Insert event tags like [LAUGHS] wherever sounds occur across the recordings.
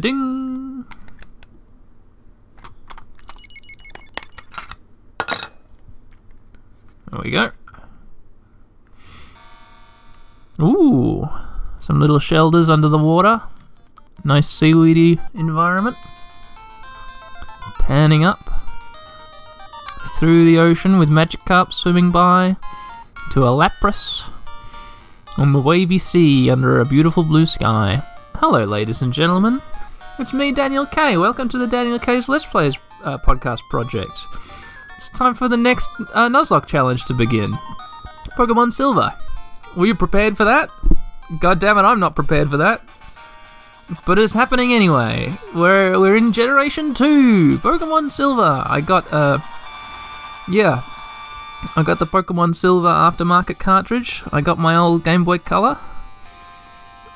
ding. There we go. Ooh, some little shelters under the water. Nice seaweedy environment. Panning up through the ocean with Magikarp swimming by to a lapras on the wavy sea under a beautiful blue sky. Hello, ladies and gentlemen. It's me, Daniel K. Welcome to the Daniel K's Let's Plays uh, podcast project. It's time for the next uh, Nuzlocke challenge to begin. Pokemon Silver. Were you prepared for that? God damn it, I'm not prepared for that. But it's happening anyway. We're we're in Generation Two, Pokemon Silver. I got uh, yeah, I got the Pokemon Silver aftermarket cartridge. I got my old Game Boy Color,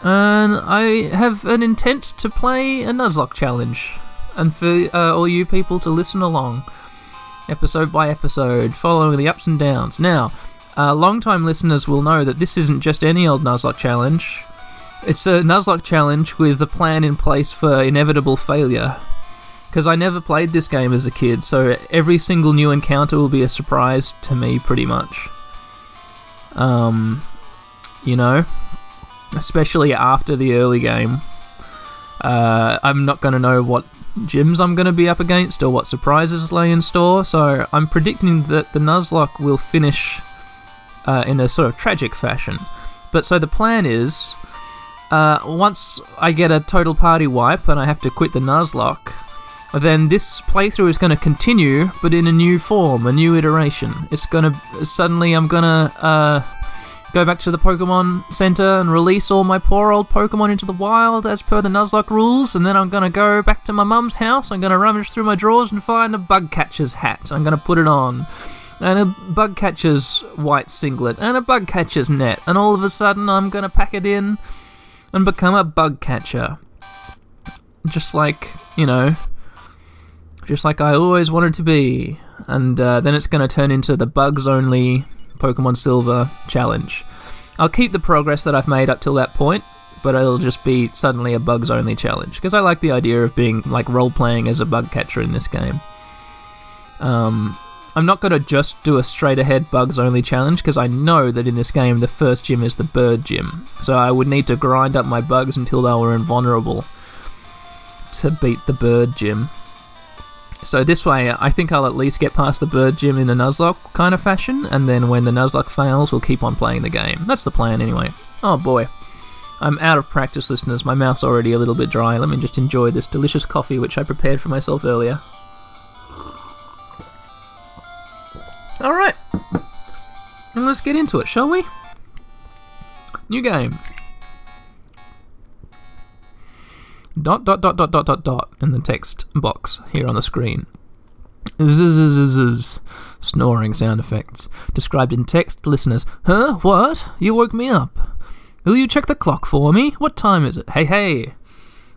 and I have an intent to play a Nuzlocke challenge, and for uh, all you people to listen along, episode by episode, following the ups and downs. Now, uh, long-time listeners will know that this isn't just any old Nuzlocke challenge. It's a Nuzlocke challenge with a plan in place for inevitable failure. Because I never played this game as a kid, so every single new encounter will be a surprise to me, pretty much. Um, you know, especially after the early game. Uh, I'm not going to know what gyms I'm going to be up against or what surprises lay in store, so I'm predicting that the Nuzlocke will finish uh, in a sort of tragic fashion. But so the plan is uh, once I get a total party wipe and I have to quit the Nuzlocke, then this playthrough is going to continue, but in a new form, a new iteration. It's going to suddenly I'm going to uh, go back to the Pokemon Center and release all my poor old Pokemon into the wild as per the Nuzlocke rules, and then I'm to go back to my mum's house. I'm to rummage through my drawers and find a bug catcher's hat. I'm to put it on. And a bug catcher's white singlet, and a bug catcher's net, and all of a sudden I'm gonna pack it in and become a bug catcher. Just like, you know, just like I always wanted to be. And uh, then it's going to turn into the bugs only Pokemon Silver challenge. I'll keep the progress that I've made up till that point, but it'll just be suddenly a bugs only challenge. Because I like the idea of being like role playing as a bug catcher in this game. Um, I'm not going to just do a straight ahead bugs only challenge because I know that in this game the first gym is the bird gym. So I would need to grind up my bugs until they were invulnerable to beat the bird gym. So this way, uh, I think I'll at least get past the bird gym in a Nuzlocke kind of fashion, and then when the Nuzlocke fails, we'll keep on playing the game. That's the plan anyway. Oh boy. I'm out of practice, listeners. My mouth's already a little bit dry. Let me just enjoy this delicious coffee which I prepared for myself earlier. Alright. And let's get into it, shall we? New game. Dot dot dot dot dot dot dot in the text box here on the screen. Zzz, snoring sound effects. Described in text, listeners. Huh? What? You woke me up. Will you check the clock for me? What time is it? Hey, hey.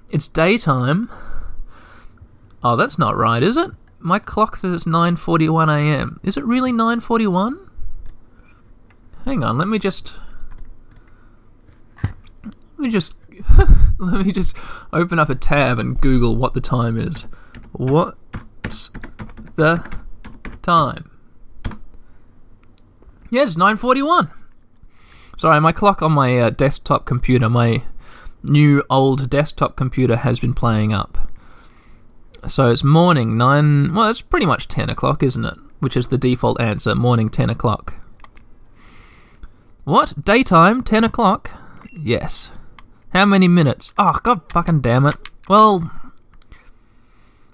It's daytime. Oh, that's not right, is it? My clock says it's 9:41 a.m. Is it really 9:41? Hang on, let me just let me just [LAUGHS] [LAUGHS] let me just open up a tab and Google what the time is. What's the time? Yeah, it's 9:41. Sorry, my clock on my uh, desktop computer, my new old desktop computer has been playing up. So it's morning, 9. Well, it's pretty much 10 o'clock, isn't it? Which is the default answer morning, 10 o'clock. What? Daytime, 10 o'clock? Yes. How many minutes? Oh, god fucking damn it. Well,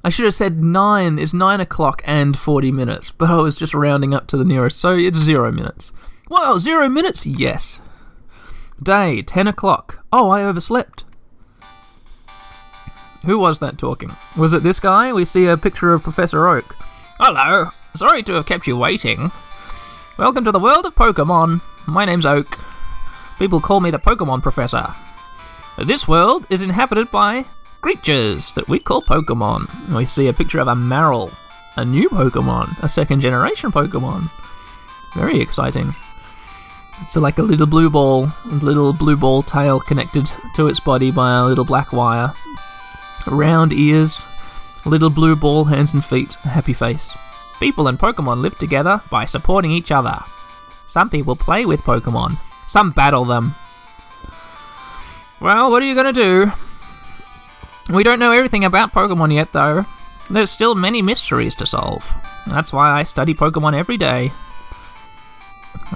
I should have said 9 is 9 o'clock and 40 minutes, but I was just rounding up to the nearest, so it's 0 minutes. Well, 0 minutes? Yes. Day, 10 o'clock. Oh, I overslept. Who was that talking? Was it this guy? We see a picture of Professor Oak. Hello. Sorry to have kept you waiting. Welcome to the world of Pokemon. My name's Oak. People call me the Pokemon Professor. This world is inhabited by creatures that we call Pokemon. We see a picture of a Marill, a new Pokemon, a second generation Pokemon. Very exciting. It's like a little blue ball, a little blue ball tail connected to its body by a little black wire round ears, little blue ball hands and feet, a happy face. People and Pokemon live together by supporting each other. Some people play with Pokemon, some battle them. Well, what are you gonna do? We don't know everything about Pokemon yet, though. There's still many mysteries to solve. That's why I study Pokemon every day.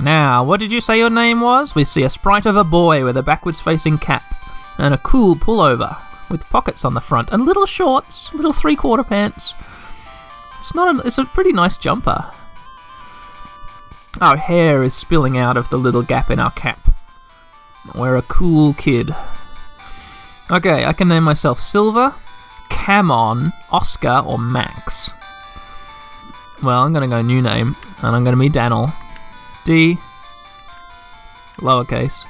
Now, what did you say your name was? We see a sprite of a boy with a backwards facing cap and a cool pullover with pockets on the front and little shorts, little three quarter pants. It's not. A, it's a pretty nice jumper. Our hair is spilling out of the little gap in our cap. We're a cool kid. Okay, I can name myself Silver, Kamon, Oscar, or Max. Well, I'm gonna go new name, and I'm gonna be Daniel. D, lowercase,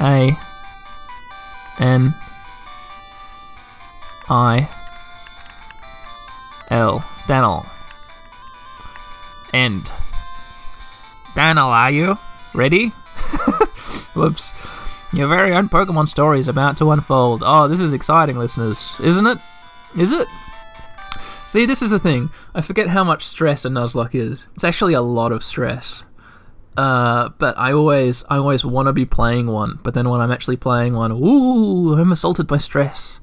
A, N, I, L. Daniel. End. Daniel, are you? Ready? [LAUGHS] Whoops. Your very own Pokemon story is about to unfold. Oh, this is exciting, listeners. Isn't it? Is it? See, this is the thing. I forget how much stress a Nuzlocke is. It's actually a lot of stress. Uh, but I always, I always want to be playing one. But then when I'm actually playing one, ooh, I'm assaulted by stress.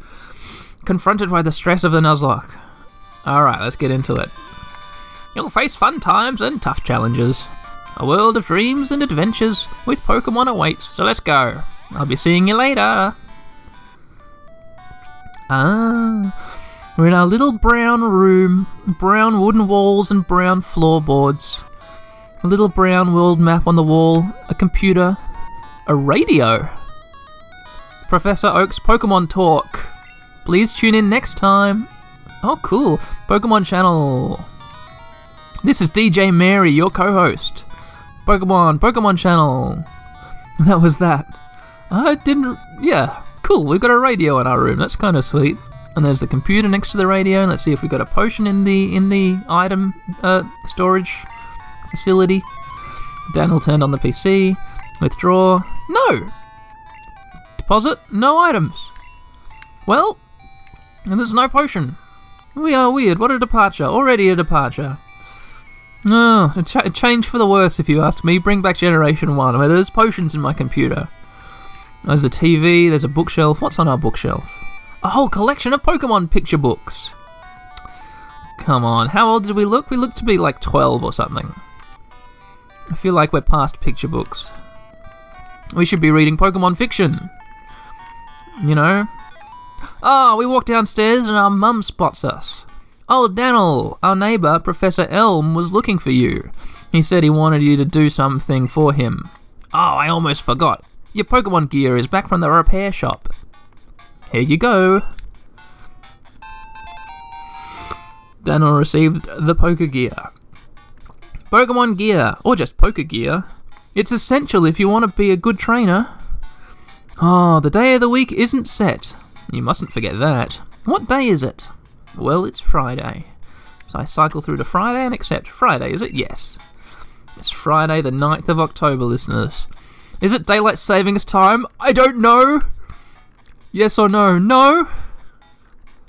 Confronted by the stress of the Nuzlocke. Alright, let's get into it. You'll face fun times and tough challenges. A world of dreams and adventures with Pokemon awaits, so let's go. I'll be seeing you later. Ah, we're in our little brown room, brown wooden walls and brown floorboards. A little brown world map on the wall, a computer, a radio. Professor Oak's Pokemon Talk. Please tune in next time. Oh, cool. Pokemon Channel. This is DJ Mary, your co host. Pokemon, Pokemon Channel. [LAUGHS] That was that. I didn't. Yeah, cool. We've got a radio in our room. That's kind of sweet. And there's the computer next to the radio. Let's see if we've got a potion in the in the item uh, storage facility. Daniel turned on the PC. Withdraw. No. Deposit. No items. Well, and there's no potion. We are weird. What a departure. Already a departure. No, a, ch- for the worse, if you ask me. Bring back Generation 1, where there's potions in my computer. There's a TV, there's a bookshelf. What's on our bookshelf? A whole collection of Pokemon picture books. Come on, how old did we look? We look to be like 12 or something. I feel like we're past picture books. We should be reading Pokemon fiction. You know? Ah, oh, we walk downstairs and our mum spots us. Oh, Daniel, our neighbour, Professor Elm, was looking for you. He said he wanted you to do something for him. Oh, I almost forgot. Your Pokemon gear is back from the repair shop. Here you go. Daniel received the Pokegear. Pokemon Gear, or just Pokegear. It's essential if you want to be a good trainer. Oh, the day of the week isn't set. You mustn't forget that. What day is it? Well, it's Friday. So I cycle through to Friday and accept. Friday, is it? Yes. It's Friday, the 9th of October, listeners. Is it daylight savings time? I don't know. Yes or no? No?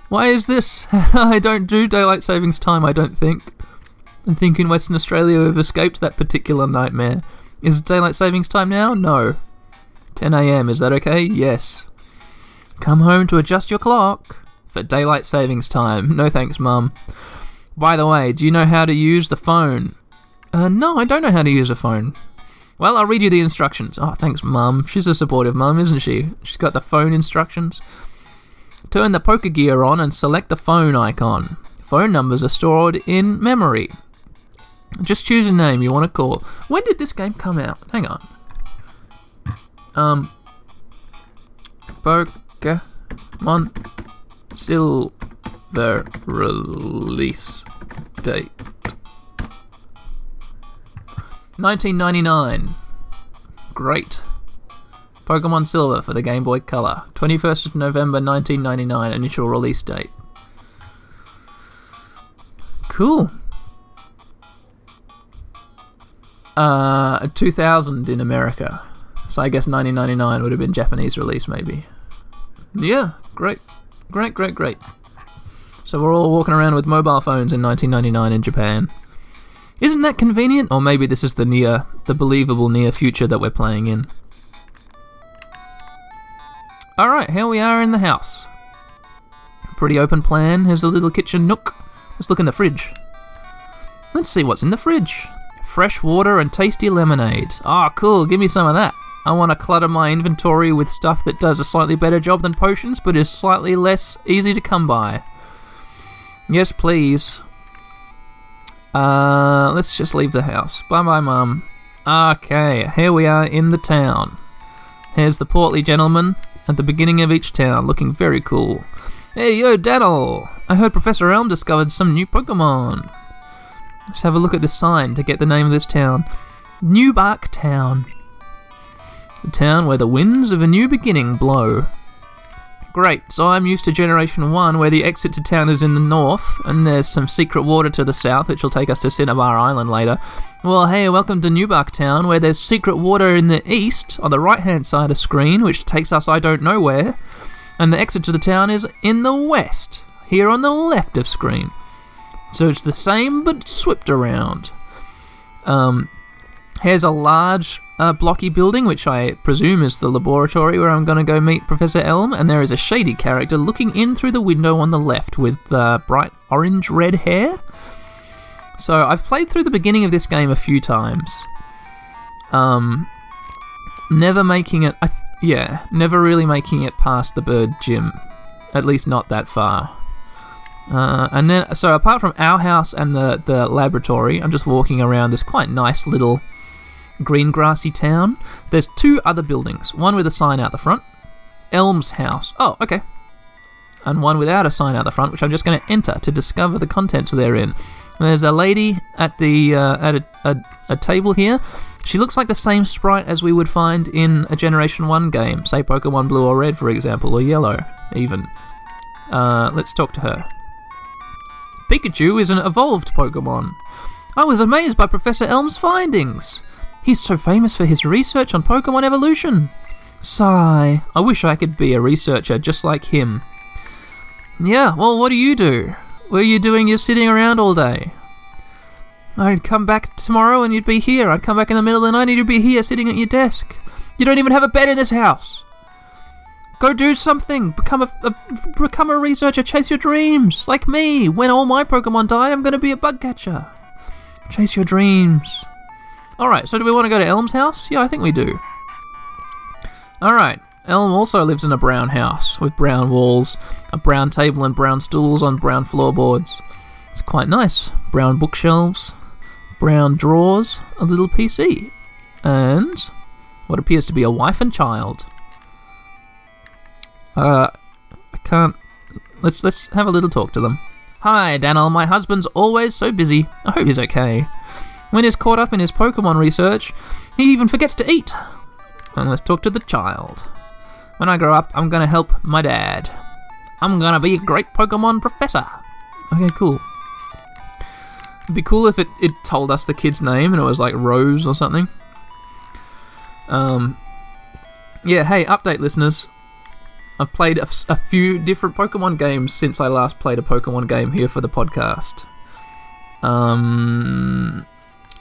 Why is this? [LAUGHS] I don't do daylight savings time, I don't think. I think in Western Australia we've escaped that particular nightmare. Is it daylight savings time now? No. 10am, is that okay? Yes. Come home to adjust your clock for daylight savings time. [LAUGHS] No thanks, Mum. By the way, do you know how to use the phone? Uh, no, I don't know how to use a phone. Well, I'll read you the instructions. Oh, thanks, Mum. She's a supportive mum, isn't she? She's got the phone instructions. Turn the Pokegear on and select the phone icon. Phone numbers are stored in memory. Just choose a name you want to call. When did this game come out? Hang on. Um. Pokemon Silver release date 1999. Great. Pokemon Silver for the Game Boy Color. 21st of November 1999 initial release date. Cool. Uh, 2000 in America. So I guess 1999 would have been Japanese release, maybe. Yeah, great. Great, great, great. So we're all walking around with mobile phones in 1999 in Japan. Isn't that convenient? Or maybe this is the near, the believable near future that we're playing in. Alright, here we are in the house. Pretty open plan. Here's a little kitchen nook. Let's look in the fridge. Let's see what's in the fridge. Fresh water and tasty lemonade. Ah, oh, cool. Give me some of that. I want to clutter my inventory with stuff that does a slightly better job than potions, but is slightly less easy to come by. Yes, please. Uh, let's just leave the house. Bye bye, Mum. Okay, here we are in the town. Here's the portly gentleman at the beginning of each town, looking very cool. Hey, yo, Daniel! I heard Professor Elm discovered some new Pokemon. Let's have a look at the sign to get the name of this town. New Bark Town. Town where the winds of a new beginning blow. Great, so I'm used to Generation 1, where the exit to town is in the north, and there's some secret water to the south, which will take us to Cinnabar Island later. Well, hey, welcome to Newbark Town, where there's secret water in the east, on the right hand side of screen, which takes us I don't know where, and the exit to the town is in the west, here on the left of screen. So it's the same, but swept around. Um, here's a large uh, blocky building, which I presume is the laboratory where I'm going to go meet Professor Elm, and there is a shady character looking in through the window on the left with uh, bright orange red hair. So I've played through the beginning of this game a few times. Um, never making it. Th- yeah, never really making it past the bird gym. At least not that far. Uh, and then, so apart from our house and the, the laboratory, I'm just walking around this quite nice little green grassy town. There's two other buildings, one with a sign out the front, Elm's House. Oh, okay. And one without a sign out the front, which I'm just going to enter to discover the contents therein. There's a lady at the uh, at a, a, a table here. She looks like the same sprite as we would find in a Generation 1 game, say Pokemon Blue or Red, for example, or Yellow, even. Uh, let's talk to her. Pikachu is an evolved Pokemon. I was amazed by Professor Elm's findings. He's so famous for his research on Pokemon evolution. Sigh, I wish I could be a researcher just like him. Yeah, well, what do you do? What are you doing? You're sitting around all day. I'd come back tomorrow and you'd be here. I'd come back in the middle of the night and you'd be here sitting at your desk. You don't even have a bed in this house. Go do something. Become a, a become a researcher. Chase your dreams, like me. When all my Pokemon die, I'm to be a bug catcher. Chase your dreams. Alright, so do we want to go to Elm's house? Yeah, I think we do. Alright, Elm also lives in a brown house with brown walls, a brown table, and brown stools on brown floorboards. It's quite nice. Brown bookshelves, brown drawers, a little PC, and what appears to be a wife and child. Uh, I can't. Let's let's have a little talk to them. Hi, Daniel. My husband's always so busy. I hope he's okay. When he's caught up in his Pokemon research, he even forgets to eat. And let's talk to the child. When I grow up, I'm gonna help my dad. I'm gonna be a great Pokemon professor. Okay, cool. It'd be cool if it, it told us the kid's name and it was like Rose or something. Um, yeah, hey, update listeners. I've played a, a few different Pokemon games since I last played a Pokemon game here for the podcast. Um,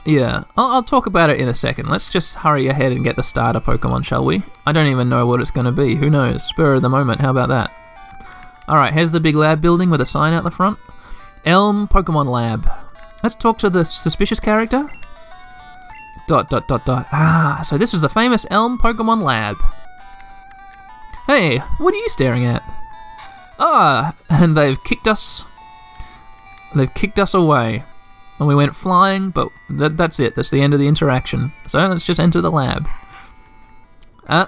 yeah, I'll, I'll, talk about it in a second. Let's just hurry ahead and get the starter Pokemon, shall we? I don't even know what it's going to be. Who knows? Spur of the moment. How about that? Alright, here's the big lab building with a sign out the front. Elm Pokemon Lab. Let's talk to the suspicious character. Dot dot dot dot. Ah, so this is the famous Elm Pokemon Lab. Hey, what are you staring at? Ah, [LAUGHS] and they've kicked us. They've kicked us away and we went flying, but that, that's it. That's the end of the interaction. So let's just enter the lab. Uh,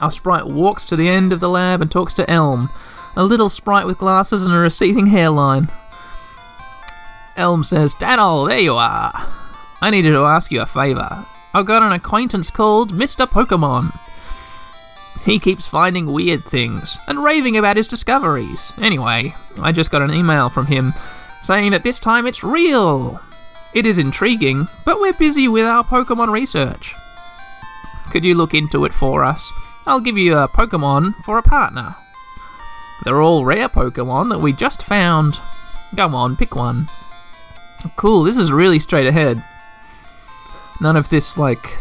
our sprite walks to the end of the lab and talks to Elm, a little sprite with glasses and a receding hairline. Elm says, Daniel, there you are. I needed to ask you a favour. I've got an acquaintance called Mr. Pokemon. He keeps finding weird things and raving about his discoveries. Anyway, I just got an email from him saying that this time it's real. It is intriguing, but we're busy with our Pokemon research. Could you look into it for us? I'll give you a Pokemon for a partner. They're all rare Pokemon that we just found. Go on, pick one. Cool, this is really straight ahead. None of this, like.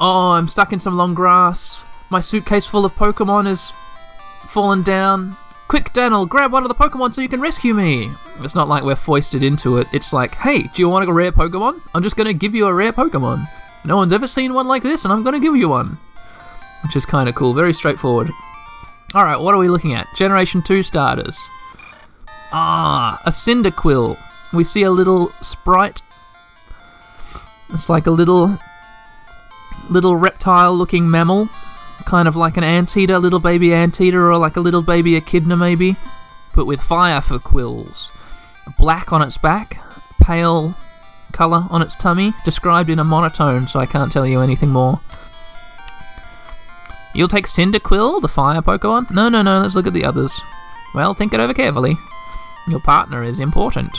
Oh, I'm stuck in some long grass. My suitcase full of Pokemon has fallen down. Quick, Daniel, grab one of the Pokemon so you can rescue me. It's not like we're foisted into it. It's like, hey, do you want a rare Pokemon? I'm just to give you a rare Pokemon. No one's ever seen one like this, and I'm to give you one. Which is kind of cool. Very straightforward. Alright, what are we looking at? Generation 2 starters. Ah, a Cyndaquil. We see a little sprite. It's like a little little reptile looking mammal. Kind of like an anteater, little baby anteater, or like a little baby echidna maybe. But with fire for quills. Black on its back, pale colour on its tummy, described in a monotone, so I can't tell you anything more. You'll take Cyndaquil, the fire Pokemon? No, no, no, let's look at the others. Well, think it over carefully. Your partner is important.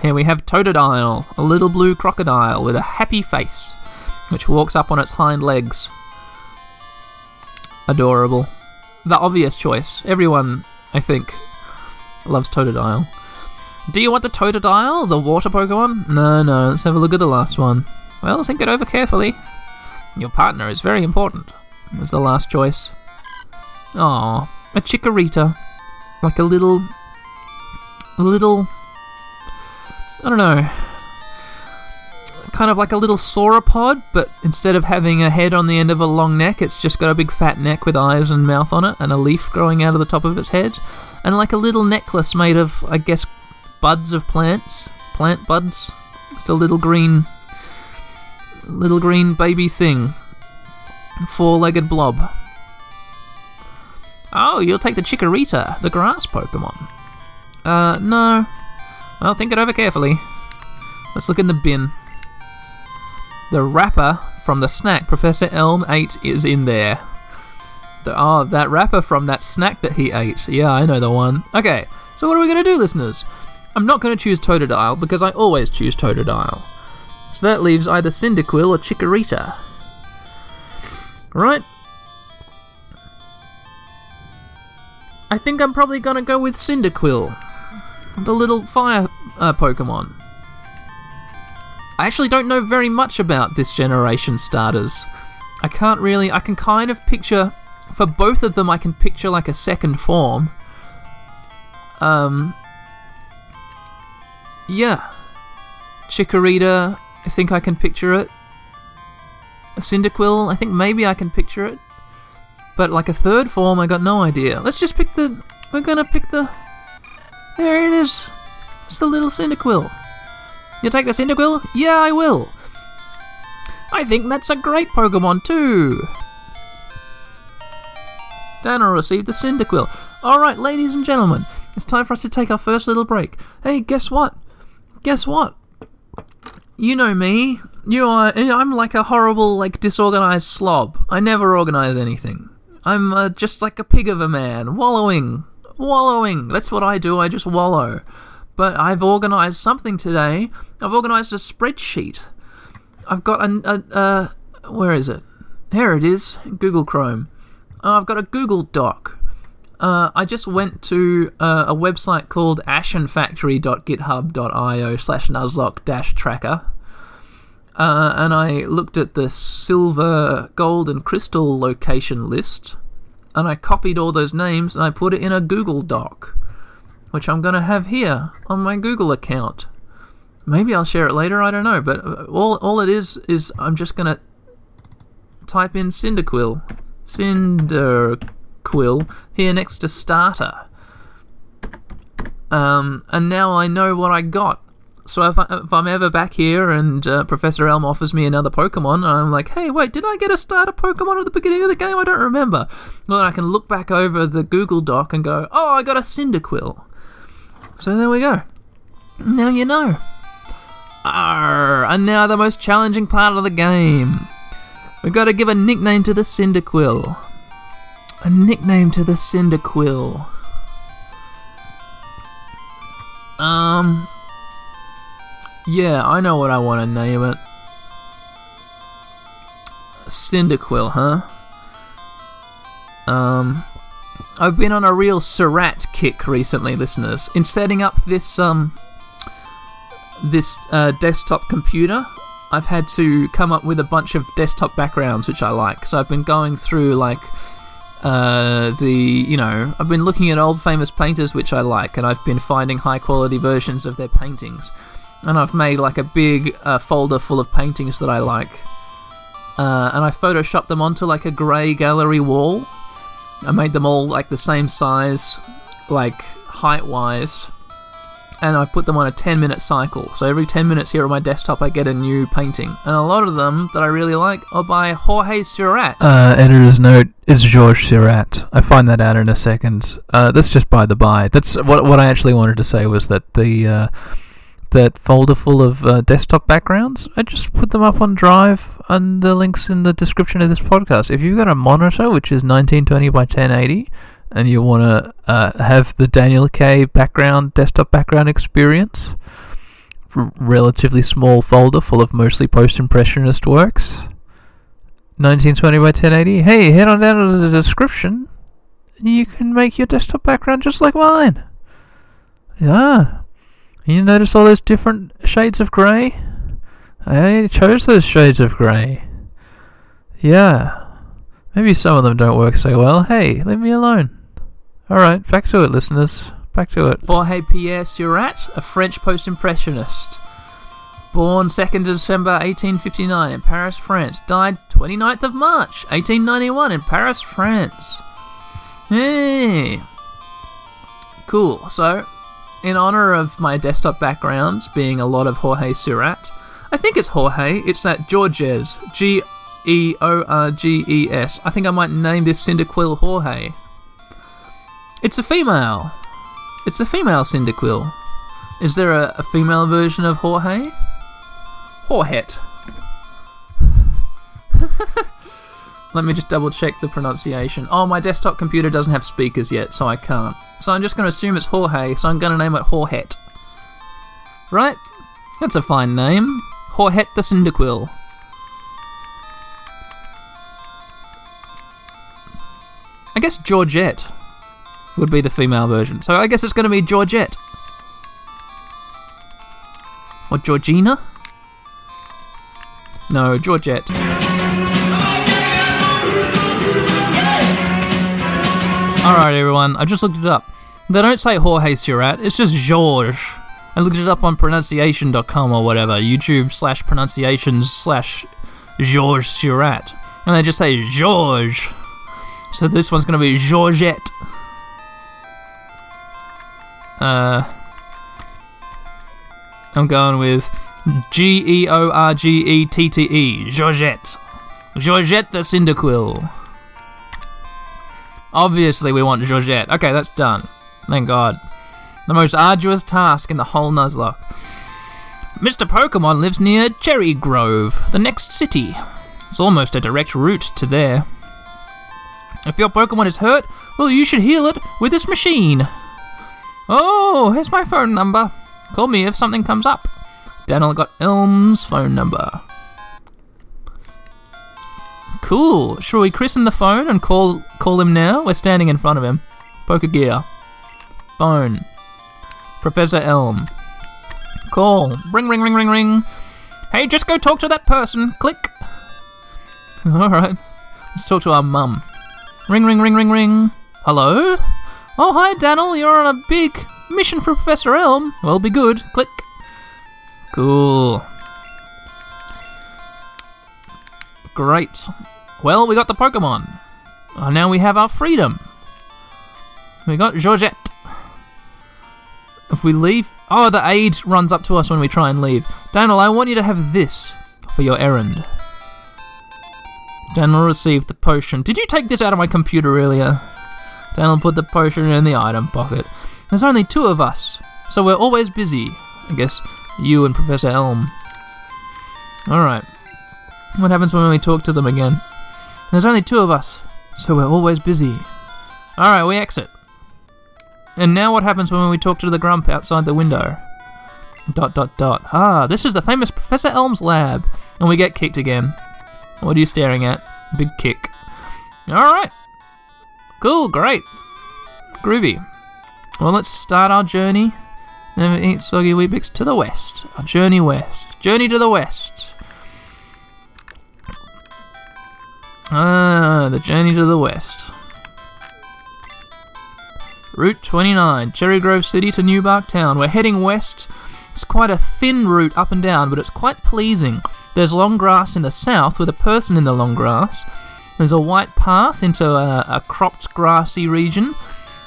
Here we have Totodile, a little blue crocodile with a happy face, which walks up on its hind legs. Adorable. The obvious choice. Everyone, I think, loves Totodile. Do you want the Totodile, the water Pokemon? No, no, let's have a look at the last one. Well, think it over carefully. Your partner is very important. Was the last choice. Aw, a Chikorita. Like a little. A little. I don't know. Kind of like a little sauropod, but instead of having a head on the end of a long neck, it's just got a big fat neck with eyes and mouth on it, and a leaf growing out of the top of its head. And like a little necklace made of, I guess, buds of plants. Plant buds. It's a little green little green baby thing. Four legged blob. Oh, you'll take the Chikorita, the grass Pokemon. Uh, no. I'll think it over carefully. Let's look in the bin. The wrapper from the snack Professor Elm ate is in there. The, oh, that wrapper from that snack that he ate. Yeah, I know the one. Okay, so what are we going to do, listeners? I'm not going to choose Totodile because I always choose Totodile. So that leaves either Cyndaquil or Chikorita. Right? I think I'm probably gonna go with Cyndaquil, the little fire uh, Pokemon. I actually don't know very much about this generation starters. I can't really. I can kind of picture. For both of them, I can picture like a second form. Um. Yeah. Chikorita I think I can picture it. A Cyndaquil, I think maybe I can picture it. But like a third form, I got no idea. Let's just pick the. We're gonna pick the. There it is. It's the little Cyndaquil. You take the Cyndaquil? Yeah, I will. I think that's a great Pokemon too. Dana received the Cyndaquil. Alright, ladies and gentlemen, it's time for us to take our first little break. Hey, guess what? Guess what? you know me. You are. I'm like a horrible, like disorganized slob. I never organize anything. I'm uh, just like a pig of a man, wallowing, wallowing. That's what I do. I just wallow. But I've organized something today. I've organized a spreadsheet. I've got a, a, a where is it? Here it is. Google Chrome. I've got a Google Doc. Uh, I just went to uh, a website called ashenfactory.github.io slash nuzlocke dash tracker uh, and I looked at the silver, gold, and crystal location list, and I copied all those names and I put it in a Google Doc, which I'm going to have here on my Google account. Maybe I'll share it later, I don't know, but uh, all, all it is is I'm just going to type in Cyndaquil. Cyndaquil here next to starter. Um, and now I know what I got so if, I, I'm ever back here and uh, Professor Elm offers me another Pokemon, and I'm like, hey, wait, did I get a starter Pokemon at the beginning of the game? I don't remember. Well, then I can look back over the Google Doc and go, oh, I got a Cyndaquil. So there we go. Now you know. Arr, and now the most challenging part of the game. We've got to give a nickname to the Cyndaquil. A nickname to the Cyndaquil. Um, yeah, I know what I want to name it. Cyndaquil, huh? Um, I've been on a real Seurat kick recently, listeners. In setting up this um this uh, desktop computer, I've had to come up with a bunch of desktop backgrounds which I like. So I've been going through like uh, the you know I've been looking at old famous painters which I like, and I've been finding high quality versions of their paintings, and I've made like a big uh, folder full of paintings that I like, uh, and I photoshopped them onto like a grey gallery wall. I made them all like the same size, like height wise, and I put them on a 10 minute cycle. So every 10 minutes here on my desktop, I get a new painting. And a lot of them that I really like are by Jorge Seurat. Uh, editor's note is Georges Seurat. I find that out in a second. Uh, that's just by the by. That's what what I actually wanted to say was that the uh, that folder full of uh, desktop backgrounds. I just put them up on Drive, and the links in the description of this podcast. If you've got a monitor which is 1920 by 1080 and you want to uh, have the Daniel K background, desktop background experience, relatively small folder full of mostly post impressionist works, 1920 by 1080. Hey, head on down to the description. You can make your desktop background just like mine. Yeah. You notice all those different shades of grey? I chose those shades of grey. Yeah. Maybe some of them don't work so well. Hey, leave me alone. Alright, back to it, listeners. Back to it. Jorge Pierre Seurat, a French post impressionist. Born 2nd December 1859 in Paris, France. Died 29th of March 1891 in Paris, France. Hey! Cool. So, in honor of my desktop backgrounds being a lot of Jorge Seurat, I think it's Jorge, it's that Georges. G E O R G E S. I think I might name this Cyndaquil Jorge. It's a female. It's a female Cyndaquil. Is there a, a female version of Jorge? Jorhet. [LAUGHS] Let me just double check the pronunciation. Oh, my desktop computer doesn't have speakers yet, so I can't. So I'm just going to assume it's Jorge, so I'm going to name it Jorhet. Right? That's a fine name. Jorhet the Cyndaquil. I guess Georgette would be the female version. So I guess it's going to be Georgette. Or Georgina? No, Georgette. Alright, everyone, I just looked it up. They don't say Jorge Seurat, it's just George. I looked it up on pronunciation.com or whatever, YouTube slash pronunciations slash George Seurat. And they just say George. So this one's gonna be Georgette. Uh, I'm going with G E O R G E T T E. Georgette. Georgette the Cyndaquil. Obviously, we want Georgette. Okay, that's done. Thank God. The most arduous task in the whole Nuzlocke. Mr. Pokemon lives near Cherry Grove, the next city. It's almost a direct route to there. If your Pokemon is hurt, well, you should heal it with this machine. Oh, here's my phone number. Call me if something comes up. Daniel got Elm's phone number. Cool. Shall we christen the phone and call call him now? We're standing in front of him. Pokegear. Phone. Professor Elm. Call. Ring, ring, ring, ring, ring. Hey, just go talk to that person. Click. [LAUGHS] Alright. Let's talk to our mum. Ring, ring, ring, ring, ring. Hello? Oh, hi, Daniel. You're on a big mission for Professor Elm. Well, be good. Click. Cool. Great. Well, we got the Pokemon. Oh, now we have our freedom. We got Georgette. If we leave. Oh, the aide runs up to us when we try and leave. Daniel, I want you to have this for your errand. Daniel received the potion. Did you take this out of my computer earlier? Daniel put the potion in the item pocket. There's only two of us, so we're always busy. I guess you and Professor Elm. Alright. What happens when we talk to them again? There's only two of us, so we're always busy. Alright, we exit. And now what happens when we talk to the grump outside the window? Dot dot dot. Ah, this is the famous Professor Elm's lab. And we get kicked again. What are you staring at? Big kick. Alright. Cool, great. Groovy. Well, let's start our journey. Never eat soggy Weet-Bix to the west. Our journey west. Journey to the west. Ah, the journey to the west. Route 29, Cherry Grove City to Newbark Town. We're heading west. It's quite a thin route up and down, but it's quite pleasing. There's long grass in the south with a person in the long grass. There's a white path into a, a cropped grassy region.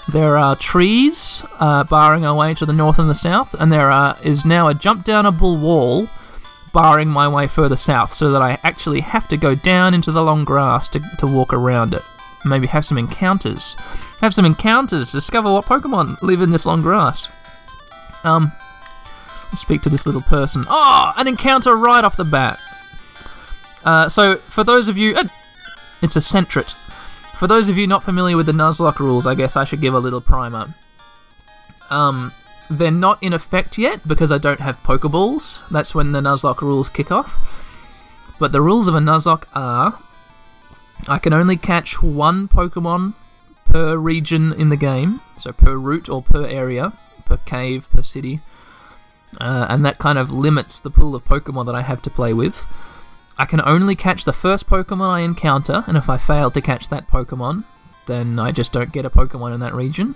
There are trees uh, barring our way to the north and the south, and there are, is now a jump downable wall barring my way further south, so that I actually have to go down into the long grass to, to walk around it. Maybe have some encounters. Have some encounters, discover what Pokemon live in this long grass. Um, speak to this little person. Oh, an encounter right off the bat. Uh, so, for those of you. Uh, it's a Sentret. For those of you not familiar with the Nuzlocke rules, I guess I should give a little primer. Um, they're not in effect yet because I don't have Pokeballs. That's when the Nuzlocke rules kick off. But the rules of a Nuzlocke are I can only catch one Pokemon per region in the game, so per route or per area, per cave, per city. Uh, and that kind of limits the pool of Pokemon that I have to play with. I can only catch the first Pokemon I encounter, and if I fail to catch that Pokemon, then I just don't get a Pokemon in that region.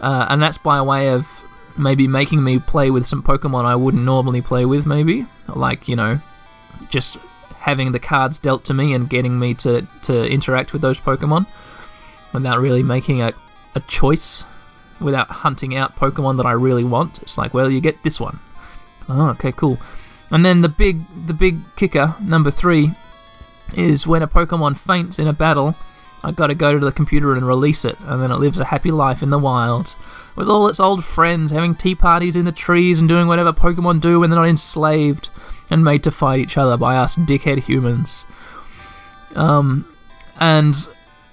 Uh, and that's by way of maybe making me play with some Pokemon I wouldn't normally play with, maybe. Like, you know, just having the cards dealt to me and getting me to, to interact with those Pokemon without really making a, a choice, without hunting out Pokemon that I really want. It's like, well, you get this one. Oh, okay, cool. And then the big the big kicker, number three, is when a Pokemon faints in a battle, I gotta go to the computer and release it, and then it lives a happy life in the wild. With all its old friends, having tea parties in the trees and doing whatever Pokemon do when they're not enslaved and made to fight each other by us dickhead humans. Um, and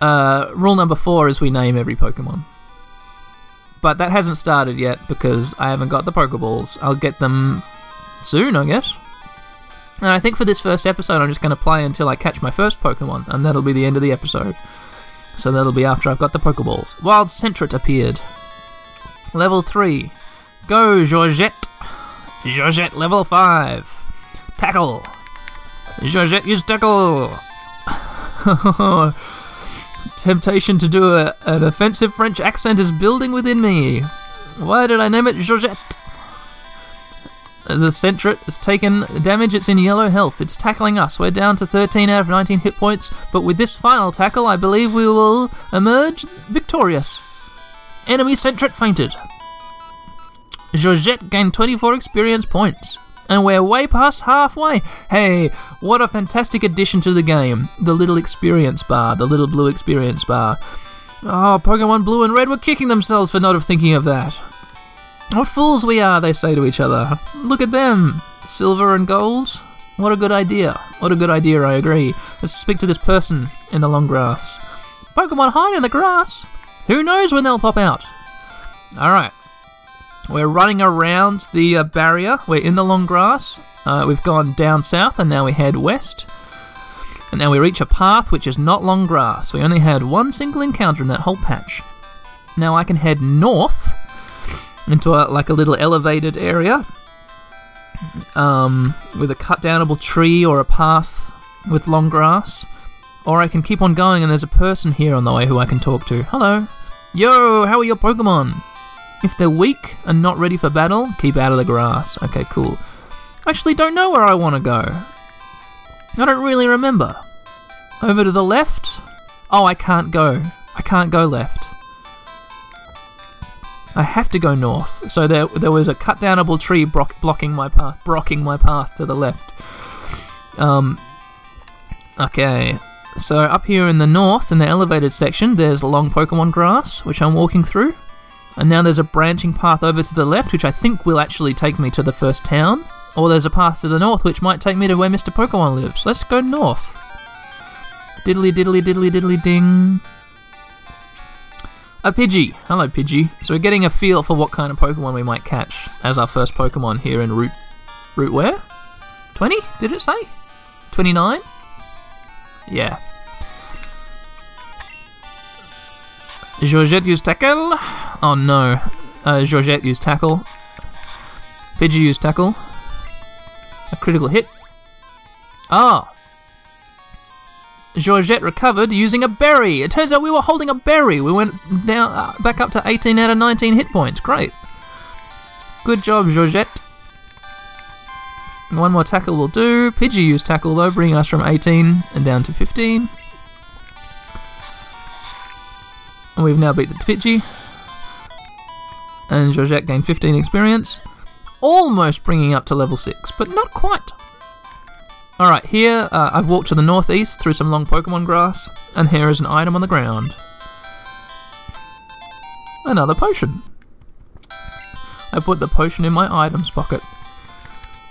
uh, rule number four is we name every Pokemon. But that hasn't started yet because I haven't got the Pokeballs. I'll get them soon, I guess. And I think for this first episode, I'm just going to play until I catch my first Pokemon, and that'll be the end of the episode. So that'll be after I've got the Pokeballs. Wild Sentret appeared. Level 3. Go, Georgette! Georgette, level 5. Tackle! Georgette, use tackle! [LAUGHS] Temptation to do a, an offensive French accent is building within me. Why did I name it Georgette? The Sentret has taken damage, it's in yellow health. It's tackling us. We're down to 13 out of 19 hit points, but with this final tackle, I believe we will emerge victorious. Enemy Sentret fainted. Georgette gained 24 experience points. And we're way past halfway. Hey, what a fantastic addition to the game. The little experience bar, the little blue experience bar. Oh, Pokemon Blue and Red were kicking themselves for not thinking of that. What fools we are, they say to each other. Look at them. Silver and gold. What a good idea. What a good idea, I agree. Let's speak to this person in the long grass. Pokemon hide in the grass. Who knows when they'll pop out? Alright. We're running around the uh, barrier. We're in the long grass. Uh, we've gone down south and now we head west. And now we reach a path which is not long grass. We only had one single encounter in that whole patch. Now I can head north into a, like a little elevated area um, with a cut downable tree or a path with long grass. Or I can keep on going and there's a person here on the way who I can talk to. Hello. Yo, how are your Pokemon? If they're weak and not ready for battle, keep out of the grass. Okay, cool. Actually don't know where I want to go. I don't really remember. Over to the left? Oh, I can't go. I can't go left. I have to go north. So there, there was a cut downable tree block, blocking my path, blocking my path to the left. Um. Okay. So up here in the north, in the elevated section, there's long Pokemon grass, which I'm walking through. And now there's a branching path over to the left, which I think will actually take me to the first town. Or there's a path to the north, which might take me to where Mr. Pokemon lives. Let's go north. Diddly diddly diddly diddly ding. A Pidgey. Hello, Pidgey. So we're getting a feel for what kind of Pokemon we might catch as our first Pokemon here in Route. Route where? 20? Did it say? 29? Yeah. Georgette used tackle. Oh no. Uh, Georgette used tackle. Pidgey used tackle. A critical hit. Ah! Georgette recovered using a berry. It turns out we were holding a berry. We went down uh, back up to 18 out of 19 hit points. Great. Good job, Georgette. One more tackle will do. Pidgey used tackle though, bringing us from 18 and down to 15. And we've now beat the Pidgey. And Georgette gained 15 experience. Almost bringing up to level 6, but not quite. Alright, here uh, I've walked to the northeast through some long Pokemon grass, and here is an item on the ground. Another potion. I put the potion in my items pocket.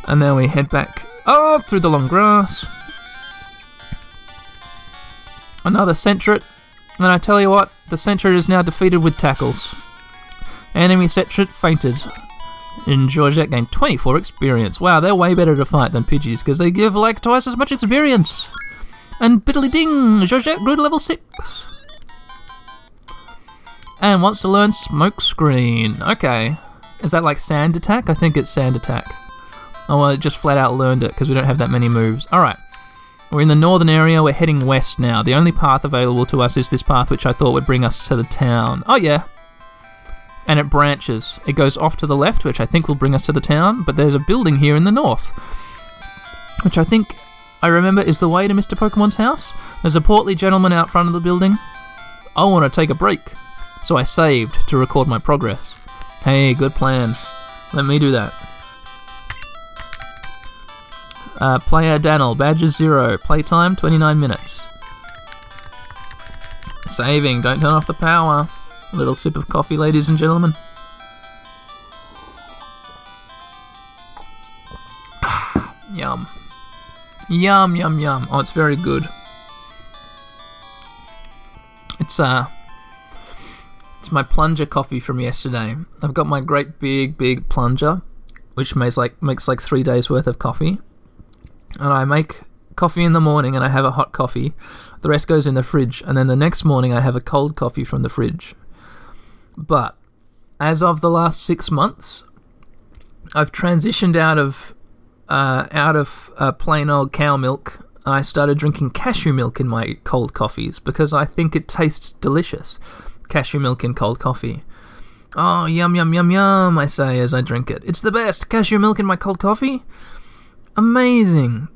And now we head back up through the long grass. Another Sentret. And I tell you what, the Sentret is now defeated with tackles. Enemy Sentret fainted. And Georgette gained 24 experience. Wow, they're way better to fight than Pidgeys because they give like twice as much experience. And biddly ding, Georgette grew to level 6. And wants to learn Smokescreen. Okay. Is that like Sand Attack? I think it's Sand Attack. Oh, it just flat out learned it because we don't have that many moves. Alright. We're in the northern area, we're heading west now. The only path available to us is this path, which I thought would bring us to the town. Oh, yeah. And it branches. It goes off to the left, which I think will bring us to the town, but there's a building here in the north, which I think I remember is the way to Mr. Pokemon's house. There's a portly gentleman out front of the building. I want to take a break, so I saved to record my progress. Hey, good plan. Let me do that. Uh, player Daniel, badges zero. Playtime 29 minutes. Saving, don't turn off the power. A little sip of coffee, ladies and gentlemen. [SIGHS] yum. Yum, yum, yum. Oh, it's very good. It's, uh, it's my plunger coffee from yesterday. I've got my great big, big plunger, which makes like makes like three days worth of coffee and I make coffee in the morning and I have a hot coffee. The rest goes in the fridge, and then the next morning I have a cold coffee from the fridge. But as of the last six months, I've transitioned out of uh, out of uh, plain old cow milk. I started drinking cashew milk in my cold coffees because I think it tastes delicious. Cashew milk in cold coffee. Oh, yum, yum, yum, yum, I say as I drink it. It's the best. Cashew milk in my cold coffee? Amazing.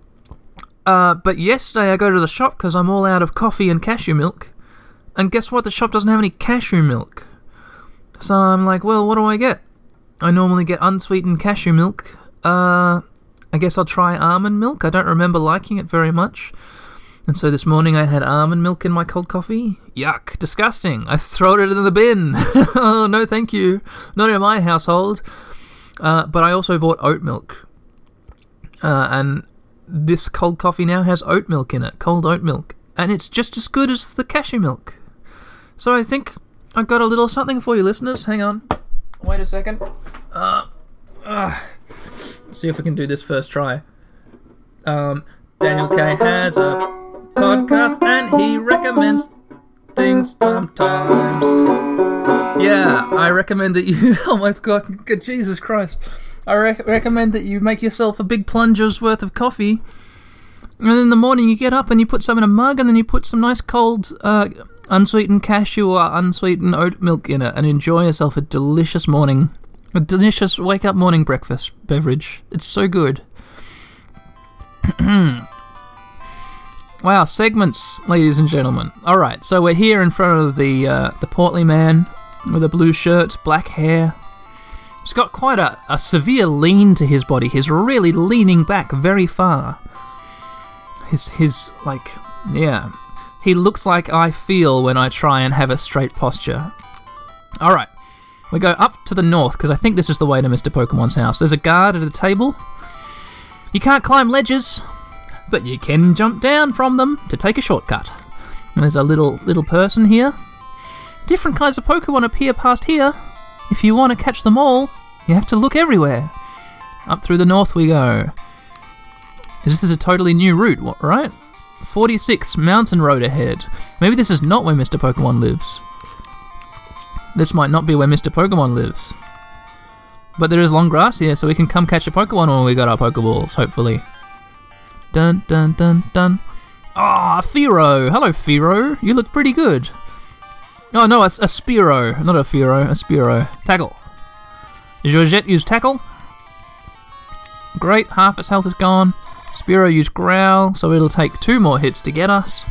Uh, but yesterday I go to the shop because I'm all out of coffee and cashew milk. And guess what? The shop doesn't have any cashew milk. So I'm like, well, what do I get? I normally get unsweetened cashew milk. Uh, I guess I'll try almond milk. I don't remember liking it very much. And so this morning I had almond milk in my cold coffee. Yuck, disgusting. I throw it in the bin. [LAUGHS] oh, no, thank you. Not in my household. Uh, but I also bought oat milk. Uh, and this cold coffee now has oat milk in it, cold oat milk. And it's just as good as the cashew milk. So I think I've got a little something for you, listeners. Hang on. Wait a second. Uh, uh, see if we can do this first try. Um, Daniel K has a podcast and he recommends things sometimes. Yeah, I recommend that you. [LAUGHS] Oh my god, Jesus Christ. I rec- recommend that you make yourself a big plunger's worth of coffee. And then in the morning you get up and you put some in a mug and then you put some nice cold uh, unsweetened cashew or unsweetened oat milk in it and enjoy yourself a delicious morning. A delicious wake up morning breakfast beverage. It's so good. [CLEARS THROAT] wow, segments, ladies and gentlemen. All right, so we're here in front of the uh, the portly man with a blue shirt, black hair. He's got quite a, a severe lean to his body. He's really leaning back very far. His his like yeah. He looks like I feel when I try and have a straight posture. All right. We go up to the north because I think this is the way to Mr. Pokemon's house. There's a guard at a table. You can't climb ledges, but you can jump down from them to take a shortcut. And there's a little little person here. Different kinds of Pokemon appear past here. If you want to catch them all, you have to look everywhere. Up through the north we go. This is a totally new route, what, right? 46 Mountain Road ahead. Maybe this is not where Mr. Pokemon lives. This might not be where Mr. Pokemon lives. But there is long grass here, so we can come catch a Pokemon when we got our Pokeballs, hopefully. Dun dun dun dun. Ah, Fearow! Hello, Fearow. You look pretty good. Oh no, it's a Spearow, not a Fearow, a Spearow. Tackle. Georgette used Tackle. Great, half its health is gone. Spearow used Growl, so it'll take two more hits to get us.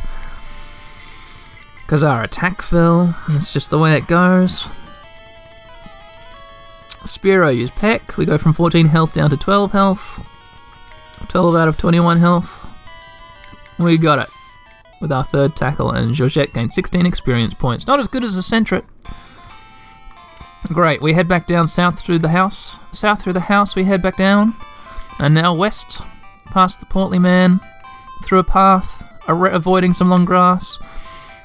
Because our attack fell. That's just the way it goes. Spearow used Peck. We go from 14 health down to 12 health. 12 out of 21 health. We got it. With our third tackle, and Georgette gained 16 experience points. Not as good as the Sentret. Great, we head back down south through the house. South through the house, we head back down. And now west, past the portly man, through a path, avoiding some long grass.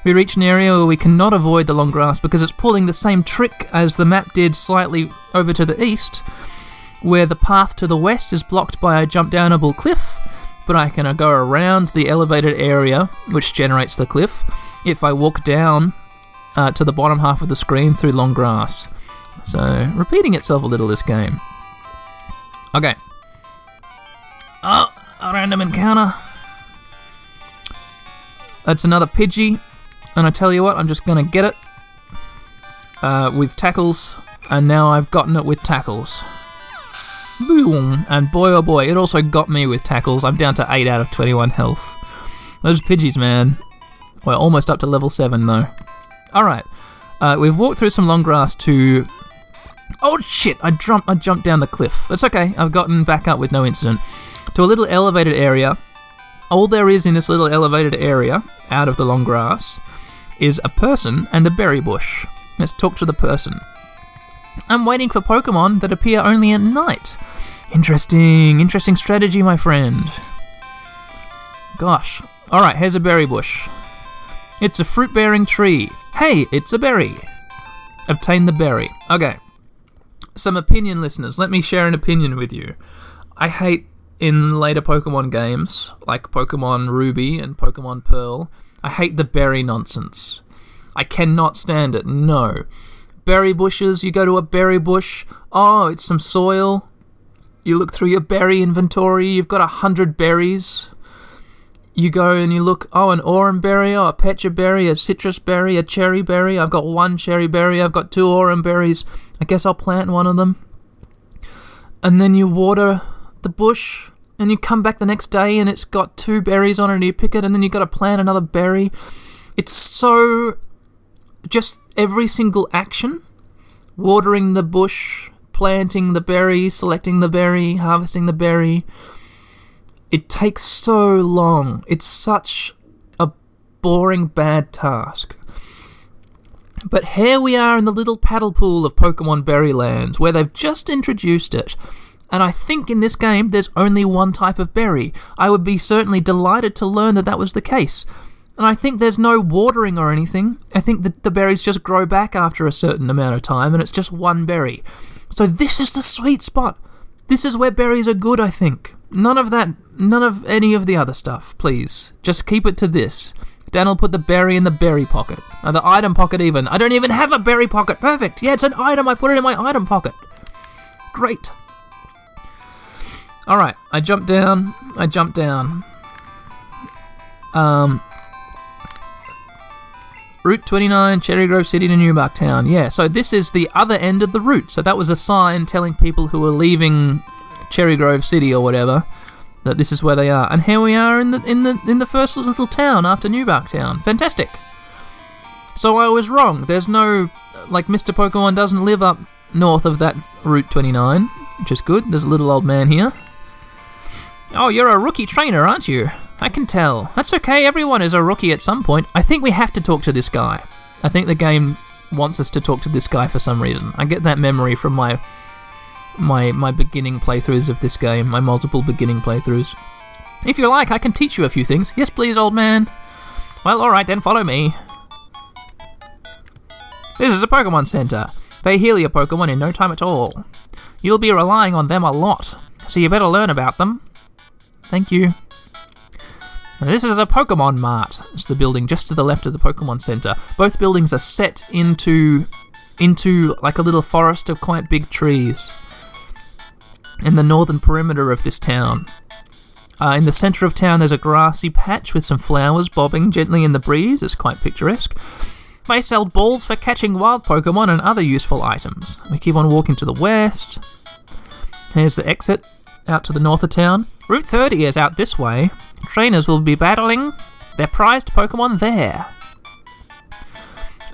We reach an area where we cannot avoid the long grass because it's pulling the same trick as the map did slightly over to the east, where the path to the west is blocked by a jump downable cliff, but I can go around the elevated area which generates the cliff if I walk down uh, to the bottom half of the screen through long grass. So, repeating itself a little this game. Okay. Oh, a random encounter. That's another Pidgey. And I tell you what, I'm just to get it uh, with tackles. And now I've gotten it with tackles. Boom! And boy oh boy, it also got me with tackles. I'm down to 8 out of 21 health. Those Pidgeys, man. We're almost up to level 7 though. Alright. Uh, we've walked through some long grass to Oh shit! I jumped. I jumped down the cliff. It's okay. I've gotten back up with no incident. To a little elevated area. All there is in this little elevated area, out of the long grass, is a person and a berry bush. Let's talk to the person. I'm waiting for Pokemon that appear only at night. Interesting, interesting strategy, my friend. Gosh. Alright, here's a berry bush. It's a fruit bearing tree. Hey, it's a berry. Obtain the berry. Okay some opinion listeners, let me share an opinion with you. I hate in later Pokemon games, like Pokemon Ruby and Pokemon Pearl, I hate the berry nonsense. I cannot stand it, no. Berry bushes, you go to a berry bush, oh, it's some soil. You look through your berry inventory, you've got a hundred berries. You go and you look, oh, an Oran berry, oh, a pecha berry, a Sitrus berry, a Cheri berry. I've got one Cheri berry, I've got two Oran berries. I guess I'll plant one of them. And then you water the bush, and you come back the next day and it's got two berries on it, and you pick it, and then you've got to plant another berry. It's so. Just every single action watering the bush, planting the berry, selecting the berry, harvesting the berry. It takes so long. It's such a boring, bad task. But here we are in the little paddle pool of Pokemon Berry Berrylands, where they've just introduced it. And I think in this game there's only one type of berry. I would be certainly delighted to learn that that was the case. And I think there's no watering or anything. I think that the berries just grow back after a certain amount of time, and it's just one berry. So this is the sweet spot. This is where berries are good, I think. None of that, none of any of the other stuff, please. Just keep it to this. Dan will put the berry in the berry pocket. Or the item pocket, even. I don't even have a berry pocket. Perfect. Yeah, it's an item. I put it in my item pocket. Great. Alright, I jump down. I jump down. Um. Route 29, Cherry Grove City to Newbark Town. Yeah, so this is the other end of the route. So that was a sign telling people who were leaving Cherry Grove City or whatever that this is where they are. And here we are in the in the in the first little town after Newbark Town. Fantastic. So I was wrong. There's no like Mr. Pokemon doesn't live up north of that Route 29, which is good. There's a little old man here. Oh, you're a rookie trainer, aren't you? I can tell. That's okay. Everyone is a rookie at some point. I think we have to talk to this guy. I think the game wants us to talk to this guy for some reason. I get that memory from my my my beginning playthroughs of this game, my multiple beginning playthroughs. If you like, I can teach you a few things. Yes, please, old man. Well, alright then, follow me. This is a Pokemon Center. They heal your Pokemon in no time at all. You'll be relying on them a lot, so you better learn about them. Thank you. Now, this is a Pokemon Mart. It's the building just to the left of the Pokemon Center. Both buildings are set into into like a little forest of quite big trees in the northern perimeter of this town. Uh, in the centre of town, there's a grassy patch with some flowers bobbing gently in the breeze. It's quite picturesque. They sell balls for catching wild Pokemon and other useful items. We keep on walking to the west. Here's the exit out to the north of town. Route 30 is out this way. Trainers will be battling their prized Pokemon there.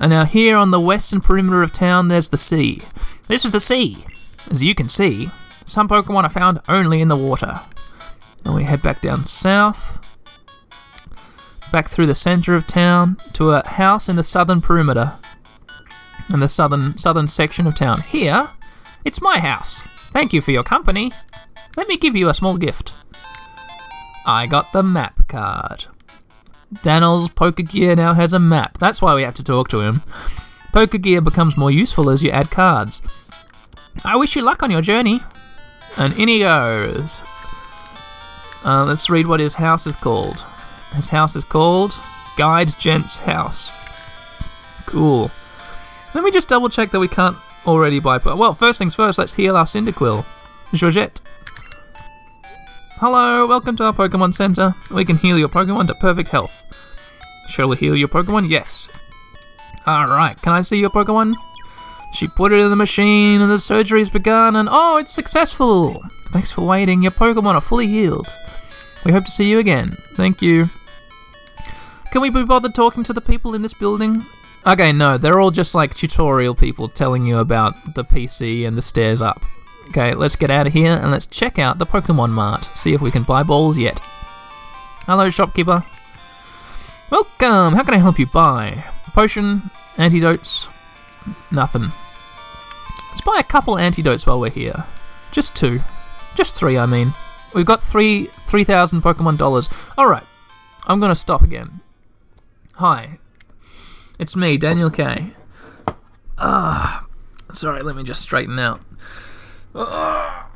And now, here on the western perimeter of town, there's the sea. This is the sea. As you can see, some Pokemon are found only in the water. Then we head back down south, back through the center of town to a house in the southern perimeter, in the southern southern section of town. Here, it's my house. Thank you for your company. Let me give you a small gift. I got the map card. Daniel's Pokegear now has a map. That's why we have to talk to him. Pokegear becomes more useful as you add cards. I wish you luck on your journey. And in he goes. Uh, let's read what his house is called. His house is called Guide Gent's House. Cool. Let me just double check that we can't already buy. Well, first things first, let's heal our Cyndaquil. Georgette. Hello, welcome to our Pokemon Center. We can heal your Pokemon to perfect health. Shall we heal your Pokemon? Yes. Alright, can I see your Pokemon? She put it in the machine and the surgery's begun and oh, it's successful! Thanks for waiting, your Pokemon are fully healed. We hope to see you again. Thank you. Can we be bothered talking to the people in this building? Okay, no, they're all just like tutorial people telling you about the PC and the stairs up. Okay, let's get out of here and let's check out the Pokemon Mart. See if we can buy balls yet. Hello, shopkeeper. Welcome. How can I help you buy? Potion, antidotes, nothing. Let's buy a couple antidotes while we're here. Just two. Just three, I mean. We've got three 3,000 Pokemon dollars. Alright, I'm gonna stop again. Hi. It's me, Daniel K. Ah, sorry, let me just straighten out. [SIGHS] I'm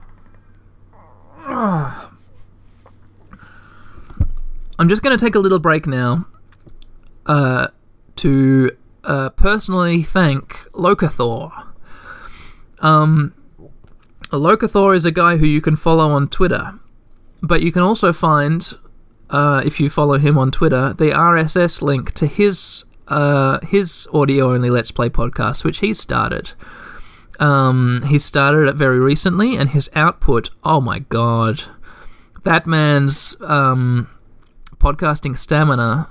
just gonna take a little break now uh, to uh, personally thank Locathor. Um, Locathor is a guy who you can follow on Twitter, but you can also find, uh, if you follow him on Twitter, the RSS link to his uh, his audio only Let's Play podcast, which he started. Um, he started it very recently, and his output, oh my god, that man's um, podcasting stamina,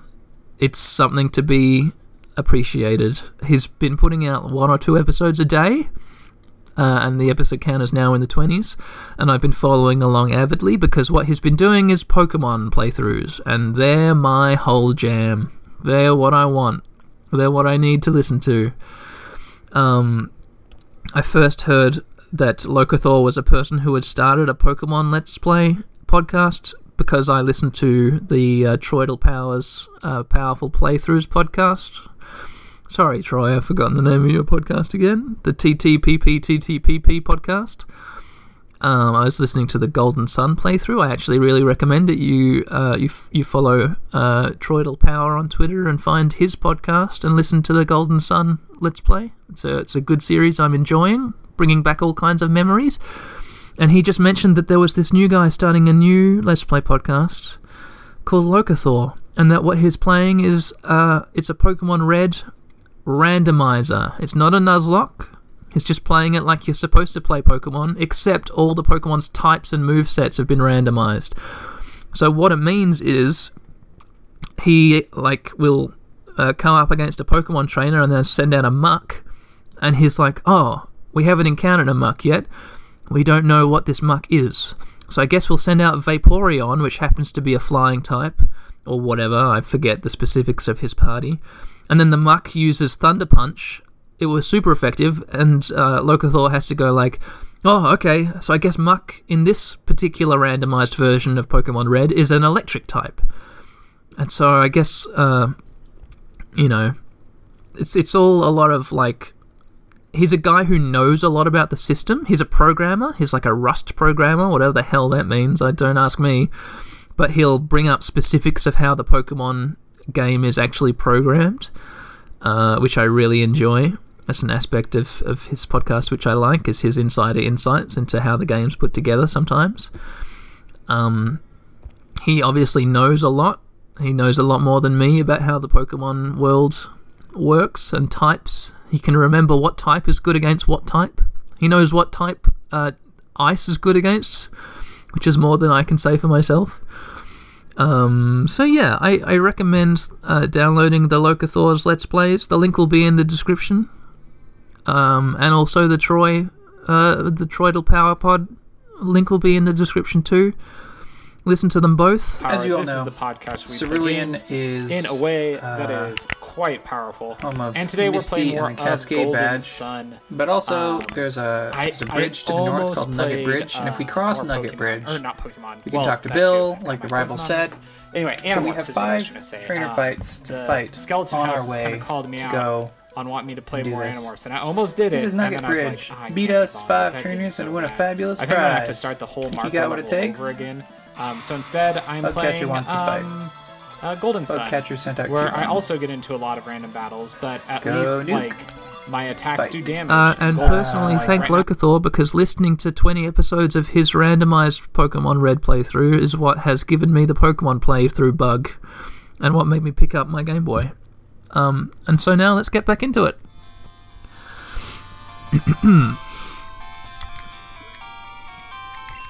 it's something to be appreciated. He's been putting out one or two episodes a day uh, and the episode count is now in the 20s. And I've been following along avidly because what he's been doing is Pokemon playthroughs, and they're my whole jam. They're what I want. They're what I need to listen to. Um, I first heard that Locathor was a person who had started a Pokemon Let's Play podcast because I listened to the uh, Troidal Powers uh, Powerful Playthroughs podcast. Sorry, Troy, I've forgotten the name of your podcast again. The TTPP podcast. Um, I was listening to the Golden Sun playthrough. I actually really recommend that you uh, you, f- you follow uh, Troidal Power on Twitter and find his podcast and listen to the Golden Sun Let's Play. It's a, it's a good series I'm enjoying, bringing back all kinds of memories. And he just mentioned that there was this new guy starting a new Let's Play podcast called Locathor, and that what he's playing is uh, it's a Pokemon Red randomizer. It's not a Nuzlocke. He's just playing it like you're supposed to play Pokemon, except all the Pokemon's types and move sets have been randomized. So what it means is he like will uh, come up against a Pokemon trainer and then send out a Muk, and he's like, "Oh, we haven't encountered a Muk yet. We don't know what this Muk is. So I guess we'll send out Vaporeon, which happens to be a flying type, or whatever. I forget the specifics of his party." And then the Muk uses Thunder Punch. It was super effective, and uh, has to go like, oh, okay, so I guess Muk in this particular randomized version of Pokemon Red is an electric type. And so I guess, uh, you know, it's it's all a lot of like. He's a guy who knows a lot about the system. He's a programmer. He's like a Rust programmer, whatever the hell that means. I don't ask me. But he'll bring up specifics of how the Pokemon game is actually programmed, uh, which I really enjoy. That's an aspect of, of his podcast which I like is his insider insights into how the game's put together sometimes. Um, he obviously knows a lot. He knows a lot more than me about how the Pokemon world works and types. He can remember what type is good against what type. He knows what type uh, ice is good against, which is more than I can say for myself. Um, so yeah, I, I recommend uh, downloading the Locathor's Let's Plays. The link will be in the description. Um, and also the Troy, uh, the Troidal Power Pod link will be in the description too. Listen to them both. Power. As you all this know, is the podcast we Cerulean is in a way that uh, is quite powerful. home of and today we're playing and more the Cascade of Golden badge. Sun. But also, Um, there's a, there's a I bridge to the north almost called Nugget played, Bridge, and if we uh, cross Nugget Pokemon- Bridge, or not Pokemon, we can well, talk to Bill, too. Like the rival Pokemon. said. Anyway, So we have is what I was five say. trainer Um, fights to fight Skeleton on House our kind of called me to out go. on wanting me to play more this. Animorphs, and I almost did it. This is Nugget and then I was Bridge. like, "Ah, I Beat us five trainers game's and win a fabulous I think I'm gonna have to prize. start the whole Think you got what it takes? over again. Um, so instead, I'm Bugcatcher playing wants to fight. um, uh, Golden Sun, Bugcatcher sent out where I Cubone. also get into a lot of random battles, but at Go least Nuke. like my attacks Fight. do damage. Uh, and Golden personally, Sun, like, thank right now- Locathor because listening to 20 episodes of his randomized Pokemon Red playthrough is what has given me the Pokemon playthrough bug and what made me pick up my Game Boy. Um, and so now let's get back into it. [CLEARS THROAT]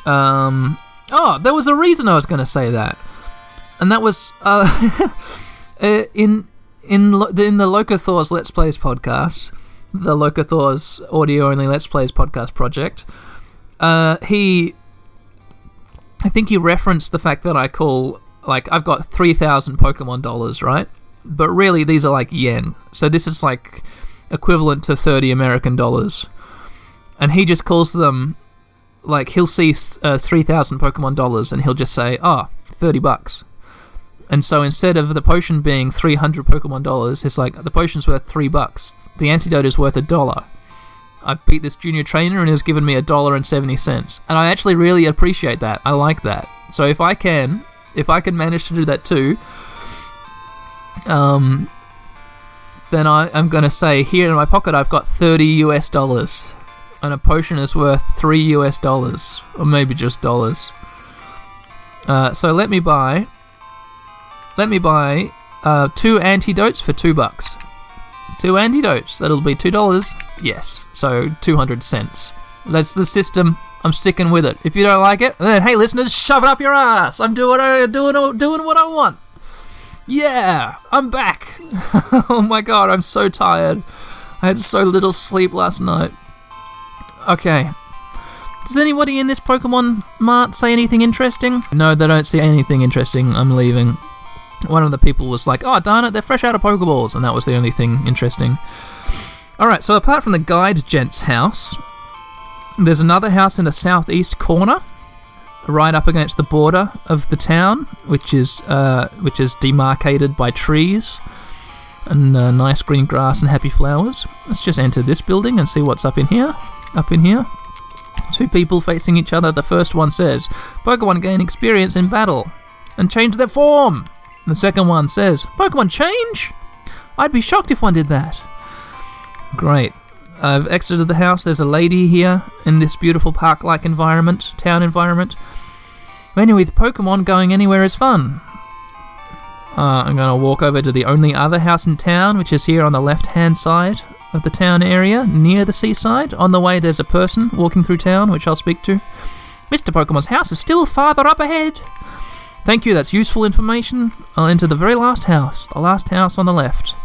um, oh, there was a reason I was going to say that, and that was uh, [LAUGHS] uh, in in in the Locathor's Let's Plays podcast, the Locathor's audio only Let's Plays podcast project. Uh, he, I think he referenced the fact that I call like I've got three thousand Pokemon dollars, right? But really, these are like yen, so this is like equivalent to thirty American dollars, and he just calls them like he'll see uh, three thousand Pokemon dollars, and he'll just say, "Ah, 30 bucks." And so instead of the potion being 300 Pokemon dollars, it's like the potion's worth 3 bucks. The antidote is worth a dollar. I've beat this junior trainer and he's given me a dollar and 70 cents. And I actually really appreciate that. I like that. So if I can, if I can manage to do that too, um, then I, I'm going to say here in my pocket I've got 30 US dollars. And a potion is worth 3 US dollars. Or maybe just dollars. Uh, so let me buy let me buy uh, two antidotes for two bucks. Two antidotes. That'll be two dollars. Yes. So two hundred cents. That's the system. I'm sticking with it. If you don't like it, then hey, listeners, shove it up your ass. I'm doing doing doing what I want. Yeah, I'm back. [LAUGHS] oh my god, I'm so tired. I had so little sleep last night. Okay. Does anybody in this Pokemon Mart say anything interesting? No, they don't see anything interesting. I'm leaving one of the people was like, "Oh darn it, they're fresh out of Pokeballs," and that was the only thing interesting. All right, so apart from the guide gent's house, there's another house in the southeast corner, right up against the border of the town, which is uh, which is demarcated by trees and uh, nice green grass and happy flowers. Let's just enter this building and see what's up in here. Up in here. Two people facing each other. The first one says, Pokemon gain experience in battle and change their form. The second one says, Pokemon change? I'd be shocked if one did that. Great. I've exited the house. There's a lady here in this beautiful park like environment, town environment. Anyway, with Pokemon, going anywhere is fun. Uh, I'm going to walk over to the only other house in town, which is here on the left hand side of the town area, near the seaside. On the way, there's a person walking through town, which I'll speak to. Mr. Pokemon's house is still farther up ahead. Thank you, that's useful information. I'll enter the very last house, the last house on the left.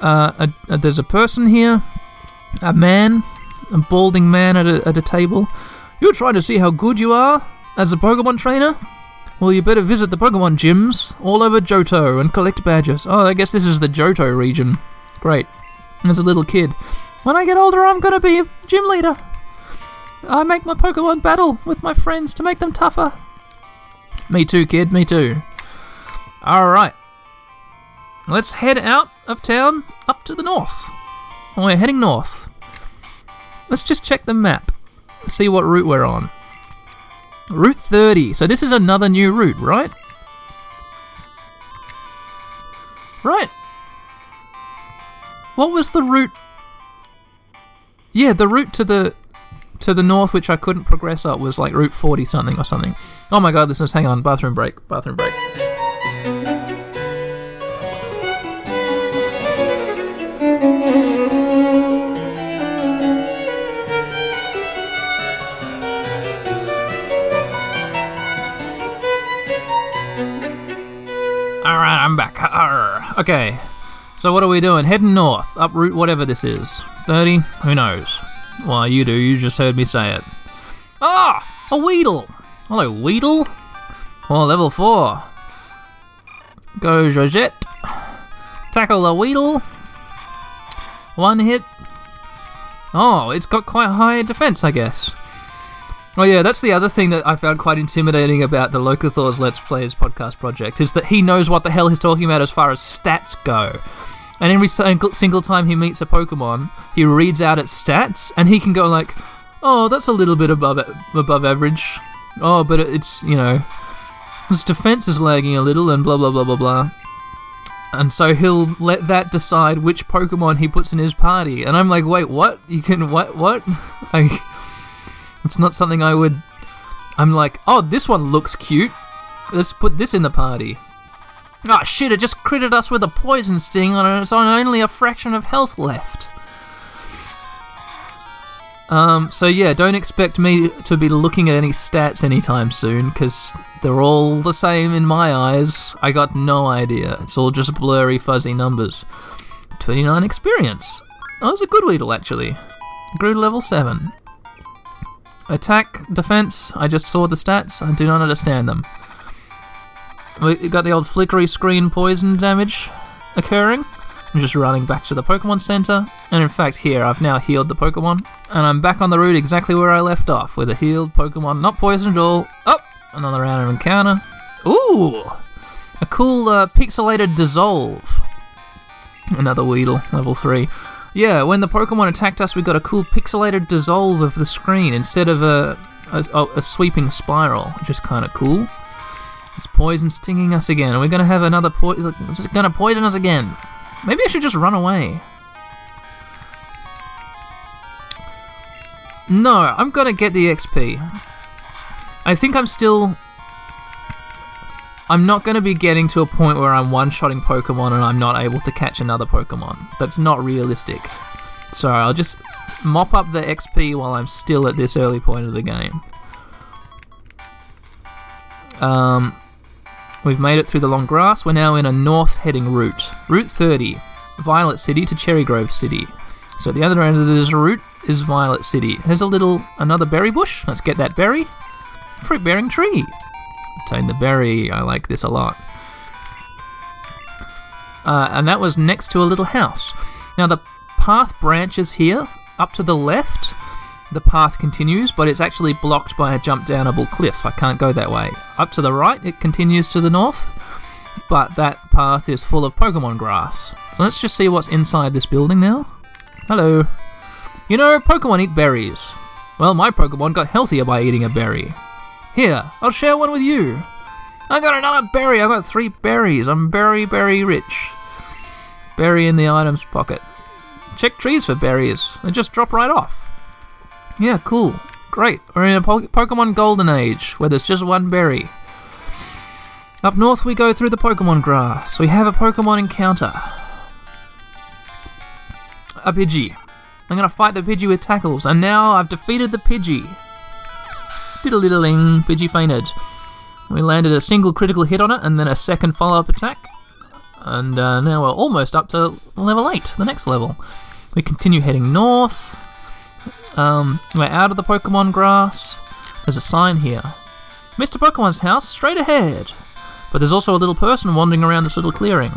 Uh, a, a- there's a person here, a man, a balding man at a, at a table. You're trying to see how good you are as a Pokemon trainer? Well, you better visit the Pokemon gyms all over Johto and collect badges. Oh, I guess this is the Johto region. Great. As a little kid, when I get older, I'm gonna be a gym leader. I make my Pokemon battle with my friends to make them tougher. Me too, kid, me too. Alright. Let's head out of town up to the north. We're heading north. Let's just check the map. See what route we're on. Route 30. So this is another new route, right? Right. What was the route Yeah, the route to the to the north, which I couldn't progress up, was like Route 40 something or something. Oh my god, this is hang on, bathroom break, bathroom break. Alright, I'm back. Okay, so what are we doing? Heading north, up route whatever this is. 30? Who knows? Well, you do, you just heard me say it. Ah! A Weedle! Hello, Weedle. Well, level 4. Go, Georgette. Tackle the Weedle. One hit. Oh, it's got quite high defense, I guess. Oh yeah, that's the other thing that I found quite intimidating about the Locathor's Let's Plays podcast project is that he knows what the hell he's talking about as far as stats go. And every single, time he meets a Pokemon, he reads out its stats, and he can go like, "Oh, that's a little bit above above average. Oh, but it's you know, his defense is lagging a little, and blah blah blah blah blah." And so he'll let that decide which Pokemon he puts in his party. And I'm like, wait, what? You can what what? [LAUGHS] I, it's not something I would. I'm like, oh, this one looks cute. Let's put this in the party. Ah, shit! It just critted us with a poison sting on it's on only a fraction of health left. Um, so yeah, don't expect me to be looking at any stats anytime soon, because they're all the same in my eyes. I got no idea. It's all just blurry, fuzzy numbers. 29 experience. That was a good Weedle, actually. Grew to level 7. Attack, defense, I just saw the stats, I do not understand them. We got the old flickery screen poison damage occurring. I'm just running back to the Pokemon Center, and in fact, here I've now healed the Pokemon, and I'm back on the route exactly where I left off with a healed Pokemon, not poisoned at all. Oh, another round of encounter. Ooh, a cool uh, pixelated dissolve. Another Weedle, level three. Yeah, when the Pokemon attacked us, we got a cool pixelated dissolve of the screen instead of a a, a sweeping spiral, which is kind of cool. This poison stinging us again. Are we gonna have another poison? Is it gonna poison us again? Maybe I should just run away. No, I'm gonna get the XP. I think I'm still. I'm not gonna be getting to a point where I'm one-shotting Pokemon and I'm not able to catch another Pokemon. That's not realistic. So I'll just mop up the XP while I'm still at this early point of the game. Um, We've made it through the long grass. We're now in a north heading route. Route 30, Violet City to Cherry Grove City. So at the other end of this route is Violet City. There's a little, another berry bush. Let's get that berry. Fruit bearing tree. Obtain the berry. I like this a lot. Uh, and that was next to a little house. Now the path branches here. Up to the left, the path continues, but it's actually blocked by a jump downable cliff. I can't go that way. Up to the right, it continues to the north, but that path is full of Pokemon grass. So let's just see what's inside this building now. Hello. You know, Pokemon eat berries. Well, my Pokemon got healthier by eating a berry. Here, I'll share one with you. I got another berry. I got three berries. I'm very, very rich. Berry in the items pocket. Check trees for berries. They just drop right off. Yeah, cool. Great. We're in a po- Pokemon Golden Age where there's just one berry. Up north, we go through the Pokemon grass. We have a Pokemon encounter. A Pidgey. I'm gonna fight the Pidgey with tackles, and now I've defeated the Pidgey. Diddle-diddling, Pidgey. We landed a single critical hit on it, and then a second follow-up attack. And uh, now we're almost up to level 8, the next level. We continue heading north. Um, we're out of the Pokemon grass. There's a sign here. Mr. Pokemon's house, straight ahead. But there's also a little person wandering around this little clearing.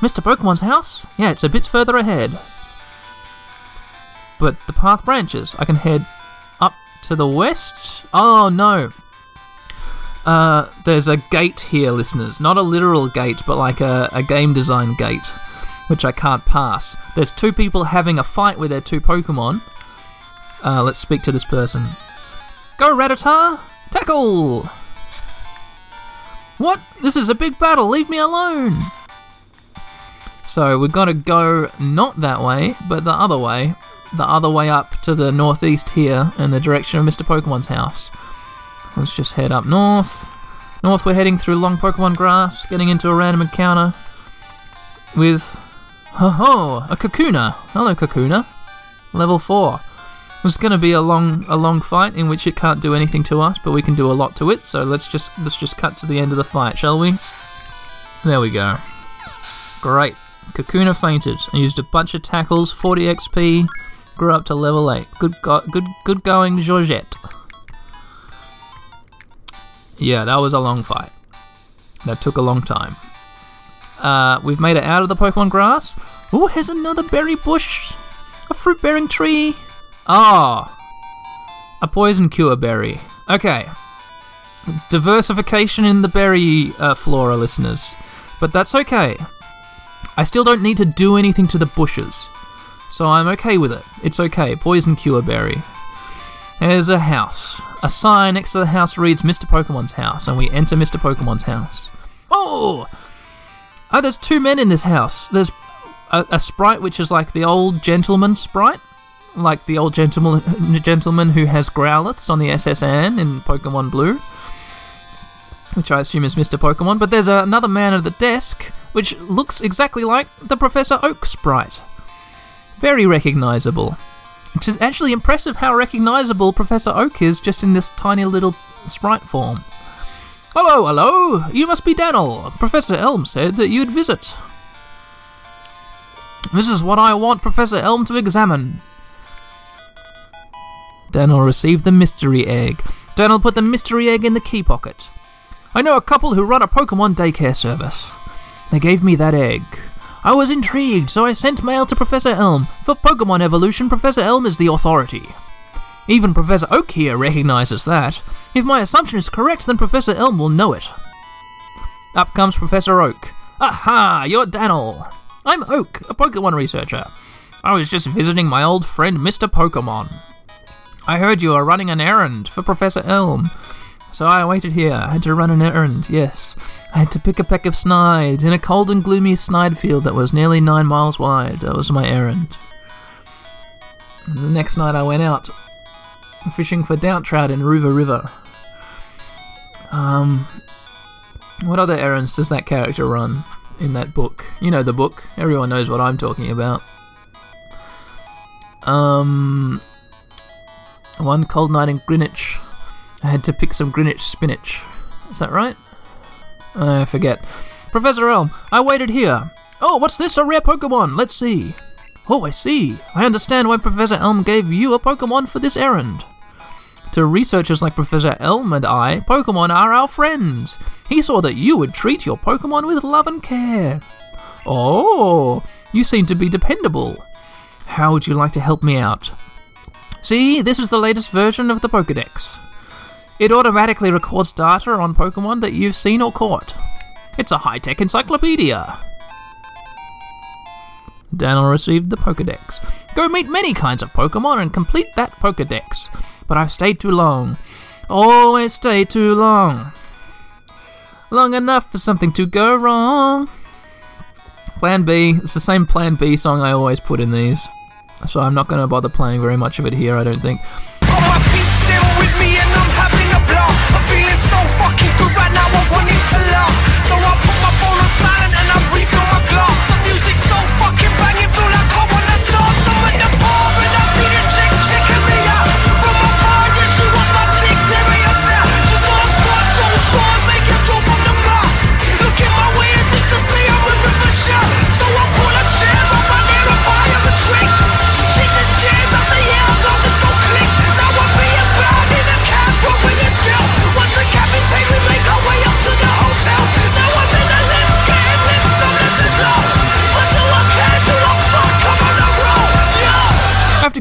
Mr. Pokemon's house? Yeah, it's a bit further ahead. But the path branches. I can head to the west. Oh no. Uh, there's a gate here, listeners. Not a literal gate, but like a, a game design gate, which I can't pass. There's two people having a fight with their two Pokemon. Uh, let's speak to this person. Go, Rattata! Tackle! What? This is a big battle. Leave me alone. So we've got to go not that way, but the other way. The other way up to the northeast here in the direction of Mr. Pokemon's house. Let's just head up north. North, we're heading through long Pokemon grass, getting into a random encounter with. Ho ho! A Kakuna! Hello, Kakuna. Level 4. It's going to be a long, a long fight in which it can't do anything to us, but we can do a lot to it. So let's just let's just cut to the end of the fight, shall we? There we go. Great. Kakuna fainted and used a bunch of tackles, 40 XP, grew up to level 8. Good, go- good, good going, Georgette. Yeah, that was a long fight. That took a long time. Uh, we've made it out of the Pokemon grass. Oh, here's another berry bush. A fruit bearing tree. Ah. A poison cure berry. Okay. Diversification in the berry uh, flora, listeners. But that's okay. I still don't need to do anything to the bushes. So I'm okay with it. It's okay. Poison cure berry. There's a house. A sign next to the house reads Mr. Pokemon's house, and we enter Mr. Pokemon's house. Oh! Oh, there's two men in this house. There's a, a sprite which is like the old gentleman sprite, like the old gentleman [LAUGHS] gentleman who has Growlithes on the S.S. Anne in Pokemon Blue, which I assume is Mr. Pokemon. But there's another man at the desk which looks exactly like the Professor Oak sprite. Very recognizable. Which is actually impressive how recognizable Professor Oak is just in this tiny little sprite form. Hello, hello! You must be Daniel. Professor Elm said that you'd visit. This is what I want Professor Elm to examine. Daniel received the mystery egg. Daniel put the mystery egg in the key pocket. I know a couple who run a Pokemon daycare service. They gave me that egg. I was intrigued, so I sent mail to Professor Elm. For Pokemon evolution, Professor Elm is the authority. Even Professor Oak here recognizes that. If my assumption is correct, then Professor Elm will know it. Up comes Professor Oak. Aha, you're Daniel. I'm Oak, a Pokemon researcher. I was just visiting my old friend Mr. Pokemon. I heard you are running an errand for Professor Elm. So I waited here. I had to run an errand, yes. I had to pick a peck of snide in a cold and gloomy snide field that was nearly nine miles wide. That was my errand. And the next night I went out fishing for doubt trout in Ruva River. Um, what other errands does that character run in that book? You know the book. Everyone knows what I'm talking about. Um, one cold night in Greenwich. I had to pick some Greenwich spinach. Is that right? I forget. Professor Elm, I waited here. Oh, what's this? A rare Pokemon. Let's see. Oh, I see. I understand why Professor Elm gave you a Pokemon for this errand. To researchers like Professor Elm and I, Pokemon are our friends. He saw that you would treat your Pokemon with love and care. Oh, you seem to be dependable. How would you like to help me out? See, this is the latest version of the Pokedex. It automatically records data on Pokemon that you've seen or caught. It's a high tech encyclopedia. Daniel received the Pokedex. Go meet many kinds of Pokemon and complete that Pokedex. But I've stayed too long. Always stay too long. Long enough for something to go wrong. Plan B. It's the same Plan B song I always put in these. So I'm not going to bother playing very much of it here, I don't think.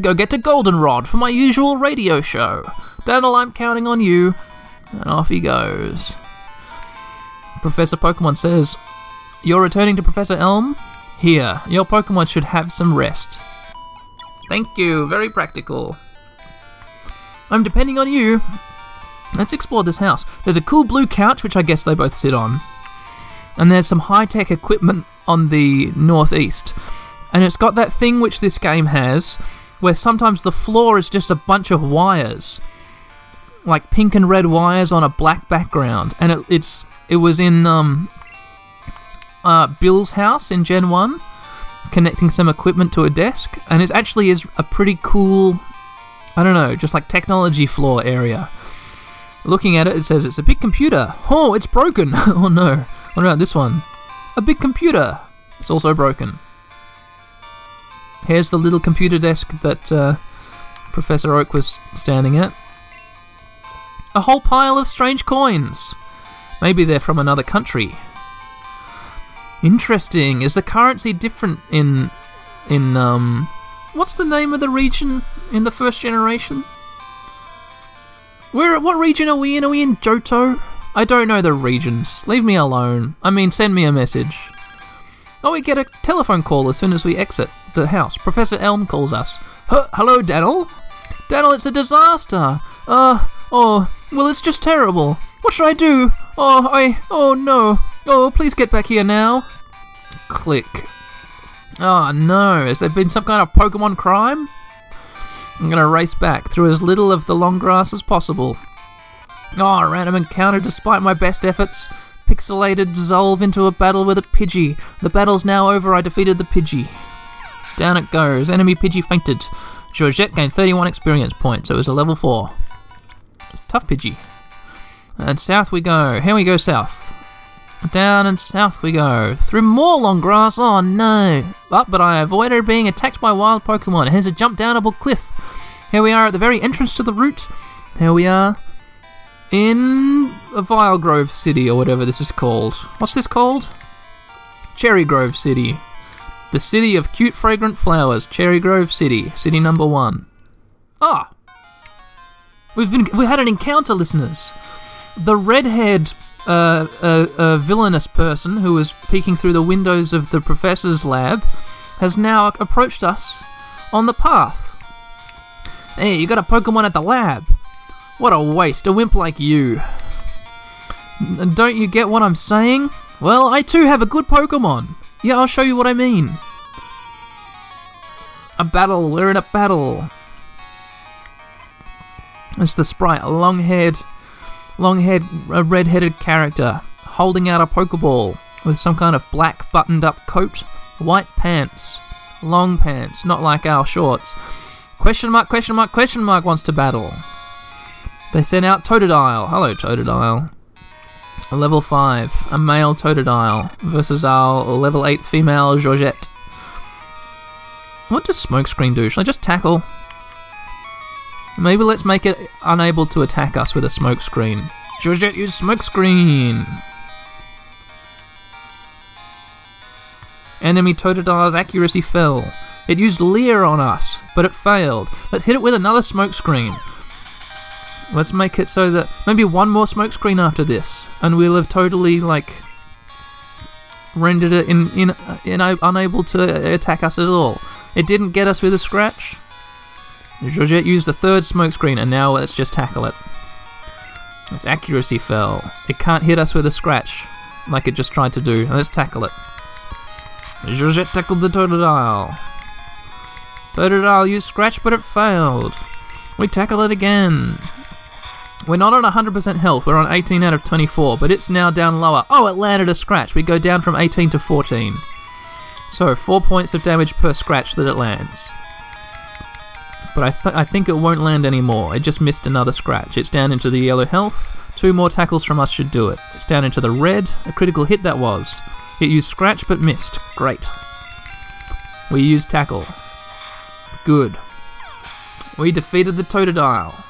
Go get to Goldenrod for my usual radio show. Daniel, I'm counting on you. And off he goes. Professor Pokemon says, You're returning to Professor Elm? Here, your Pokemon should have some rest. Thank you, very practical. I'm depending on you. Let's explore this house. There's a cool blue couch, which I guess they both sit on. And there's some high tech equipment on the northeast. And it's got that thing which this game has, where sometimes the floor is just a bunch of wires, like pink and red wires on a black background, and it, it's it was in um, uh, Bill's house in Gen One, connecting some equipment to a desk, and it actually is a pretty cool. I don't know, just like technology floor area. Looking at it, it says it's a big computer. Oh, it's broken. [LAUGHS] oh no. What about this one? A big computer. It's also broken. Here's the little computer desk that uh, Professor Oak was standing at. A whole pile of strange coins. Maybe they're from another country. Interesting. Is the currency different in in um what's the name of the region in the first generation? Where what region are we in? Are we in Johto? I don't know the regions. Leave me alone. I mean, send me a message. Oh, we get a telephone call as soon as we exit the house. Professor Elm calls us. "Huh, Hello, Daniel. Daniel, it's a disaster. Uh, oh, well, it's just terrible. What should I do? Oh, I, oh no. Oh, please get back here now. Click. Oh no, has there been some kind of Pokemon crime? I'm gonna race back through as little of the long grass as possible. Oh, random encounter despite my best efforts. Pixelated dissolve into a battle with a Pidgey. The battle's now over, I defeated the Pidgey. Down it goes. Enemy Pidgey fainted. Georgette gained 31 experience points, so it was a level 4. Tough Pidgey. And south we go. Here we go south. Down and south we go. Through more long grass. Oh no. But, but I avoided being attacked by wild Pokemon. Here's a jump downable cliff. Here we are at the very entrance to the route. Here we are in a Vile Grove City or whatever this is called. What's this called? Cherry Grove City. The city of cute fragrant flowers. Cherry Grove City. City number one. Ah! We've been, we had an encounter, listeners. The red-haired, uh, uh, uh, villainous person who was peeking through the windows of the professor's lab has now approached us on the path. Hey, you got a Pokemon at the lab. What a waste, a wimp like you. Don't you get what I'm saying? Well, I too have a good Pokemon. Yeah, I'll show you what I mean. A battle, we're in a battle. It's the sprite, a long haired, long haired, uh, red headed character holding out a Pokeball with some kind of black buttoned up coat, white pants, long pants, not like our shorts. Question mark, question mark, question mark wants to battle. They sent out Totodile. Hello, Totodile. Level 5, a male Totodile versus our level 8 female Georgette. What does Smokescreen do? Should I just tackle? Maybe let's make it unable to attack us with a smokescreen. Georgette, use smokescreen! Enemy Totodile's accuracy fell. It used Leer on us, but it failed. Let's hit it with another smokescreen. Let's make it so that maybe one more smokescreen after this, and we'll have totally like rendered it in, in, in uh, unable to attack us at all. It didn't get us with a scratch. Georgette used the third smokescreen, and now let's just tackle it. Its accuracy fell. It can't hit us with a scratch, like it just tried to do. Let's tackle it. Georgette tackled the Totodile. Totodile used scratch, but it failed. We tackle it again. We're not on 100% health, we're on 18 out of 24, but it's now down lower. Oh, it landed a scratch. We go down from 18 to 14. So, 4 points of damage per scratch that it lands. But I, th- I think it won't land anymore. It just missed another scratch. It's down into the yellow health. Two more tackles from us should do it. It's down into the red. A critical hit that was. It used scratch but missed. Great. We used tackle. Good. We defeated the Totodile.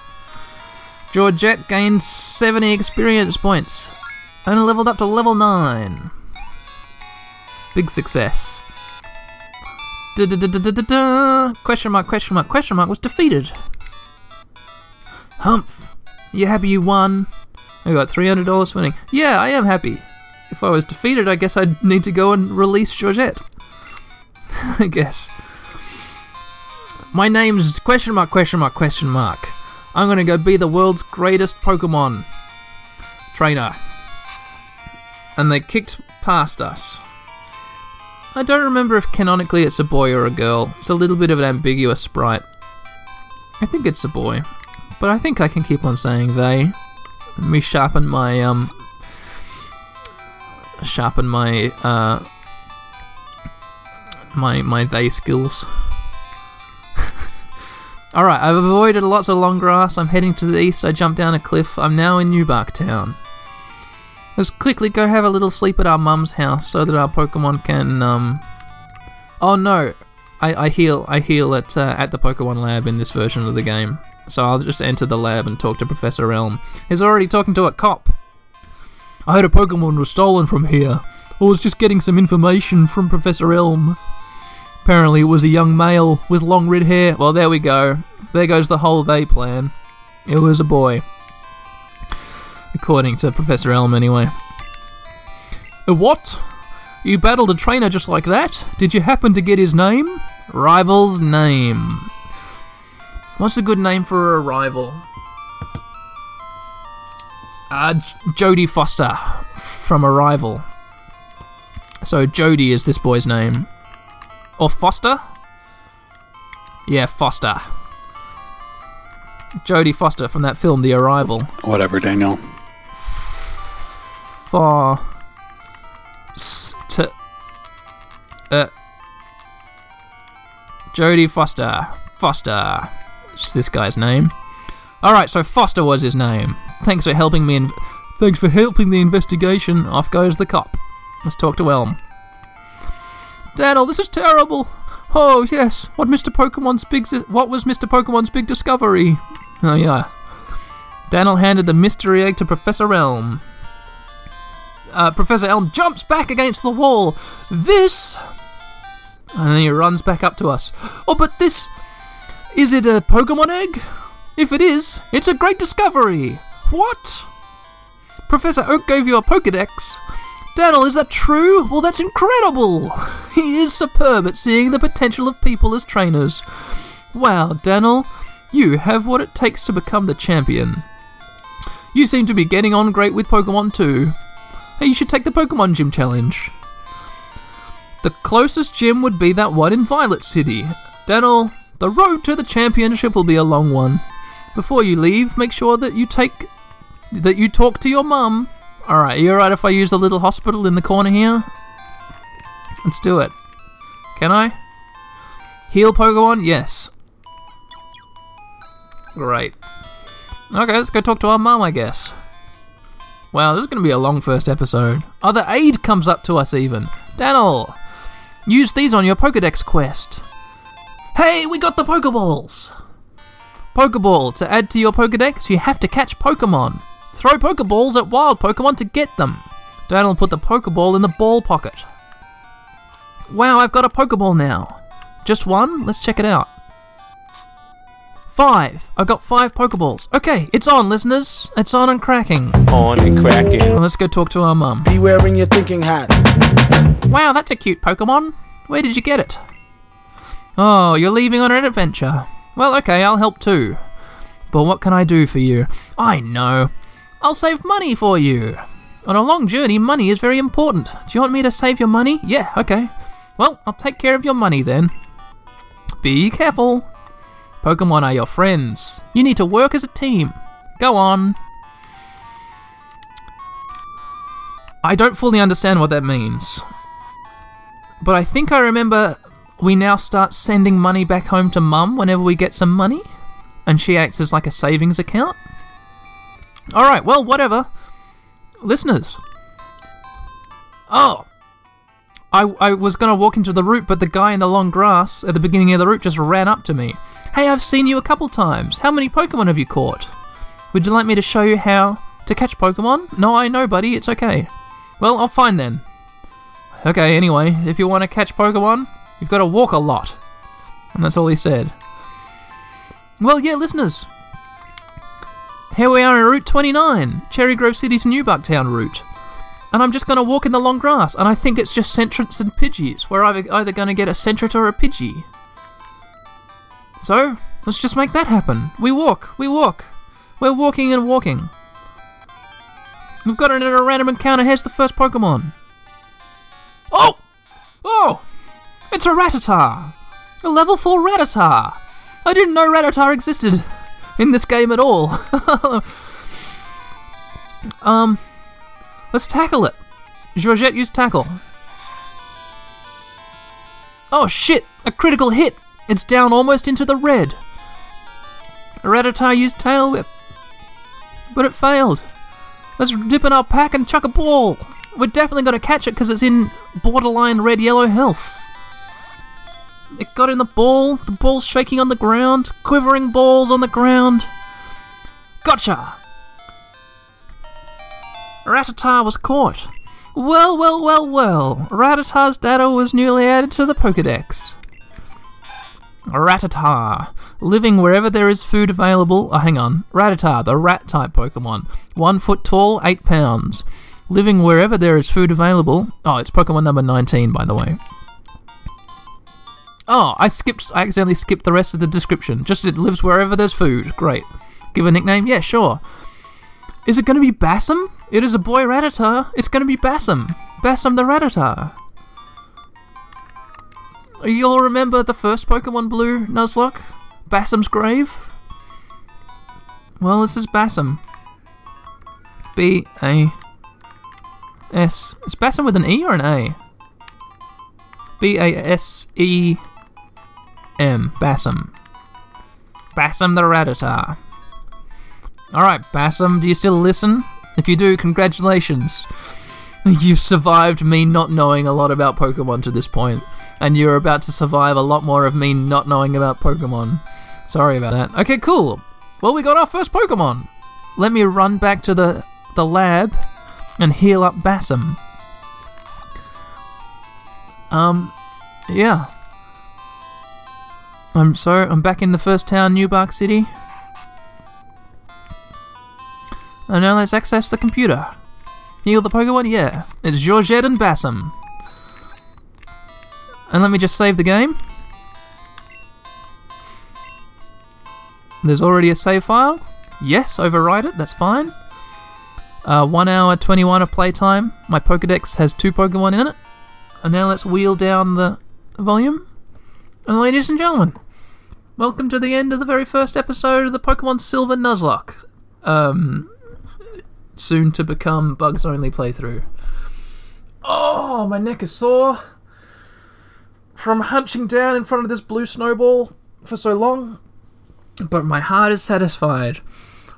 Georgette gained 70 experience points and leveled up to level 9. Big success. Da-da-da-da-da-da. Question mark, question mark, question mark was defeated. Humph. You happy you won? I got $300 winning. Yeah, I am happy. If I was defeated, I guess I'd need to go and release Georgette. [LAUGHS] I guess. My name's question mark, question mark, question mark. I'm gonna go be the world's greatest Pokemon trainer. And they kicked past us. I don't remember if canonically it's a boy or a girl. It's a little bit of an ambiguous sprite. I think it's a boy, but I think I can keep on saying they. Let me sharpen my um, sharpen my uh, my my they skills. [LAUGHS] All right, I've avoided lots of long grass. I'm heading to the east. I jump down a cliff. I'm now in New Bark Town. Let's quickly go have a little sleep at our mum's house so that our Pokemon can um. Oh no, I, I heal I heal at uh, at the Pokemon lab in this version of the game. So I'll just enter the lab and talk to Professor Elm. He's already talking to a cop. I heard a Pokemon was stolen from here. I was just getting some information from Professor Elm. Apparently, it was a young male with long red hair. Well, there we go. There goes the whole they plan. It was a boy. According to Professor Elm, anyway. A what? You battled a trainer just like that? Did you happen to get his name? Rival's name. What's a good name for a rival? Uh, J- Jodie Foster from Arrival. So Jodie is this boy's name. Or Foster? Yeah, Foster. Jodie Foster from that film, The Arrival. Whatever, Daniel. For. S- t- uh. Jodie Foster. Foster. It's this guy's name. Alright, so Foster was his name. Thanks for helping me. In- Thanks for helping the investigation. Off goes the cop. Let's talk to Elm. Daniel, this is terrible. Oh yes, what Mr. Pokemon's big? What was Mr. Pokemon's big discovery? Oh yeah. Daniel handed the mystery egg to Professor Elm. Uh, Professor Elm jumps back against the wall. This, and then he runs back up to us. Oh, but this is it a Pokemon egg? If it is, it's a great discovery. What? Professor Oak gave you a Pokedex. Daniel, is that true? Well, that's incredible! He is superb at seeing the potential of people as trainers. Wow, Daniel, you have what it takes to become the champion. You seem to be getting on great with Pokemon too. Hey, you should take the Pokemon Gym Challenge. The closest gym would be that one in Violet City. Daniel, the road to the championship will be a long one. Before you leave, make sure that you take that you talk to your mum. Alright, you alright if I use the little hospital in the corner here? Let's do it. Can I? Heal Pokemon? Yes. Great. Okay, let's go talk to our mum, I guess. Wow, this is going to be a long first episode. Oh, the aide comes up to us even. Daniel, use these on your Pokedex quest. Hey, we got the Pokeballs! Pokeball. To add to your Pokedex, you have to catch Pokemon. Throw Pokeballs at wild Pokemon to get them. Daniel put the Pokeball in the ball pocket. Wow, I've got a Pokeball now. Just one? Let's check it out. Five. I've got five Pokeballs. Okay, it's on, listeners. It's on and cracking. on and cracking. Well, let's go talk to our mum. Be wearing your thinking hat. Wow, that's a cute Pokemon. Where did you get it? Oh, you're leaving on an adventure. Well, okay, I'll help too. But what can I do for you? I know. I'll save money for you. On a long journey, money is very important. Do you want me to save your money? Yeah, okay. Well, I'll take care of your money then. Be careful. Pokemon are your friends. You need to work as a team. Go on. I don't fully understand what that means. But I think I remember we now start sending money back home to mum whenever we get some money, and she acts as like a savings account. Alright, well, whatever. Listeners. Oh! I, I was gonna walk into the route, but the guy in the long grass at the beginning of the route just ran up to me. Hey, I've seen you a couple times. How many Pokemon have you caught? Would you like me to show you how to catch Pokemon? No, I know, buddy, it's okay. Well, I'll find then. Okay, anyway, if you want to catch Pokemon, you've got to walk a lot. And that's all he said. Well, yeah, listeners. Here we are on Route 29, Cherry Grove City to New Bark Town route. And I'm just going to walk in the long grass, and I think it's just Sentrets and Pidgeys. We're either, either going to get a Sentret or a Pidgey. So, let's just make that happen. We walk, we walk. We're walking and walking. We've got it in a random encounter. Here's the first Pokemon. Oh! Oh! It's a Rattata! A level 4 Rattata! I didn't know Rattata existed in this game at all. [LAUGHS] um, let's tackle it. Georgette used tackle. Oh shit! A critical hit! It's down almost into the red. Rattata used tail whip. But it failed. Let's dip in our pack and chuck a ball. We're definitely going to catch it because it's in borderline red yellow health. It got in the ball, the ball's shaking on the ground, quivering balls on the ground. Gotcha! Rattata was caught. Well, well, well, well. Rattata's data was newly added to the Pokedex. Rattata. Living wherever there is food available. Oh, hang on. Rattata, the rat type Pokemon. One foot tall, eight pounds. Living wherever there is food available. Oh, it's Pokemon number 19, by the way. Oh, I skipped. I accidentally skipped the rest of the description. Just it lives wherever there's food. Great. Give a nickname? Yeah, sure. Is it going to be Bassam? It is a boy Rattata. It's going to be Bassam. Bassam the Rattata. You all remember the first Pokemon Blue, Nuzlocke? Bassam's grave? Well, this is Bassam. B A S. Is Bassam with an E or an A? B A S E M. Bassam. Bassam the Rattata. Alright, Bassam, do you still listen? If you do, congratulations. [LAUGHS] You've survived me not knowing a lot about Pokemon to this point, and you're about to survive a lot more of me not knowing about Pokemon. Sorry about that. Okay, cool. Well, we got our first Pokemon. Let me run back to the, the lab and heal up Bassam. Um, yeah. I'm sorry, I'm back in the first town, New Bark City. And now let's access the computer. Heal the Pokemon? Yeah. It's Georgette and Bassam. And let me just save the game. There's already a save file. Yes, override it, that's fine. Uh, 1 hour 21 of playtime. My Pokedex has two Pokemon in it. And now let's wheel down the volume. And ladies and gentlemen, welcome to the end of the very first episode of the Pokemon Silver Nuzlocke. Um, soon to become Bugs Only playthrough. Oh, my neck is sore from hunching down in front of this blue snowball for so long, but my heart is satisfied.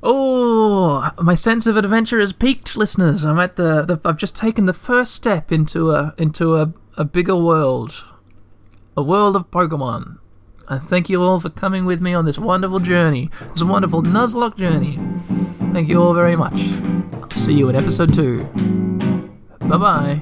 Oh, my sense of adventure has peaked, listeners. I'm at the, the I've just taken the first step into a into a, a bigger world, a world of Pokemon. And thank you all for coming with me on this wonderful journey, this wonderful Nuzlocke journey. Thank you all very much. I'll see you in episode two. Bye bye.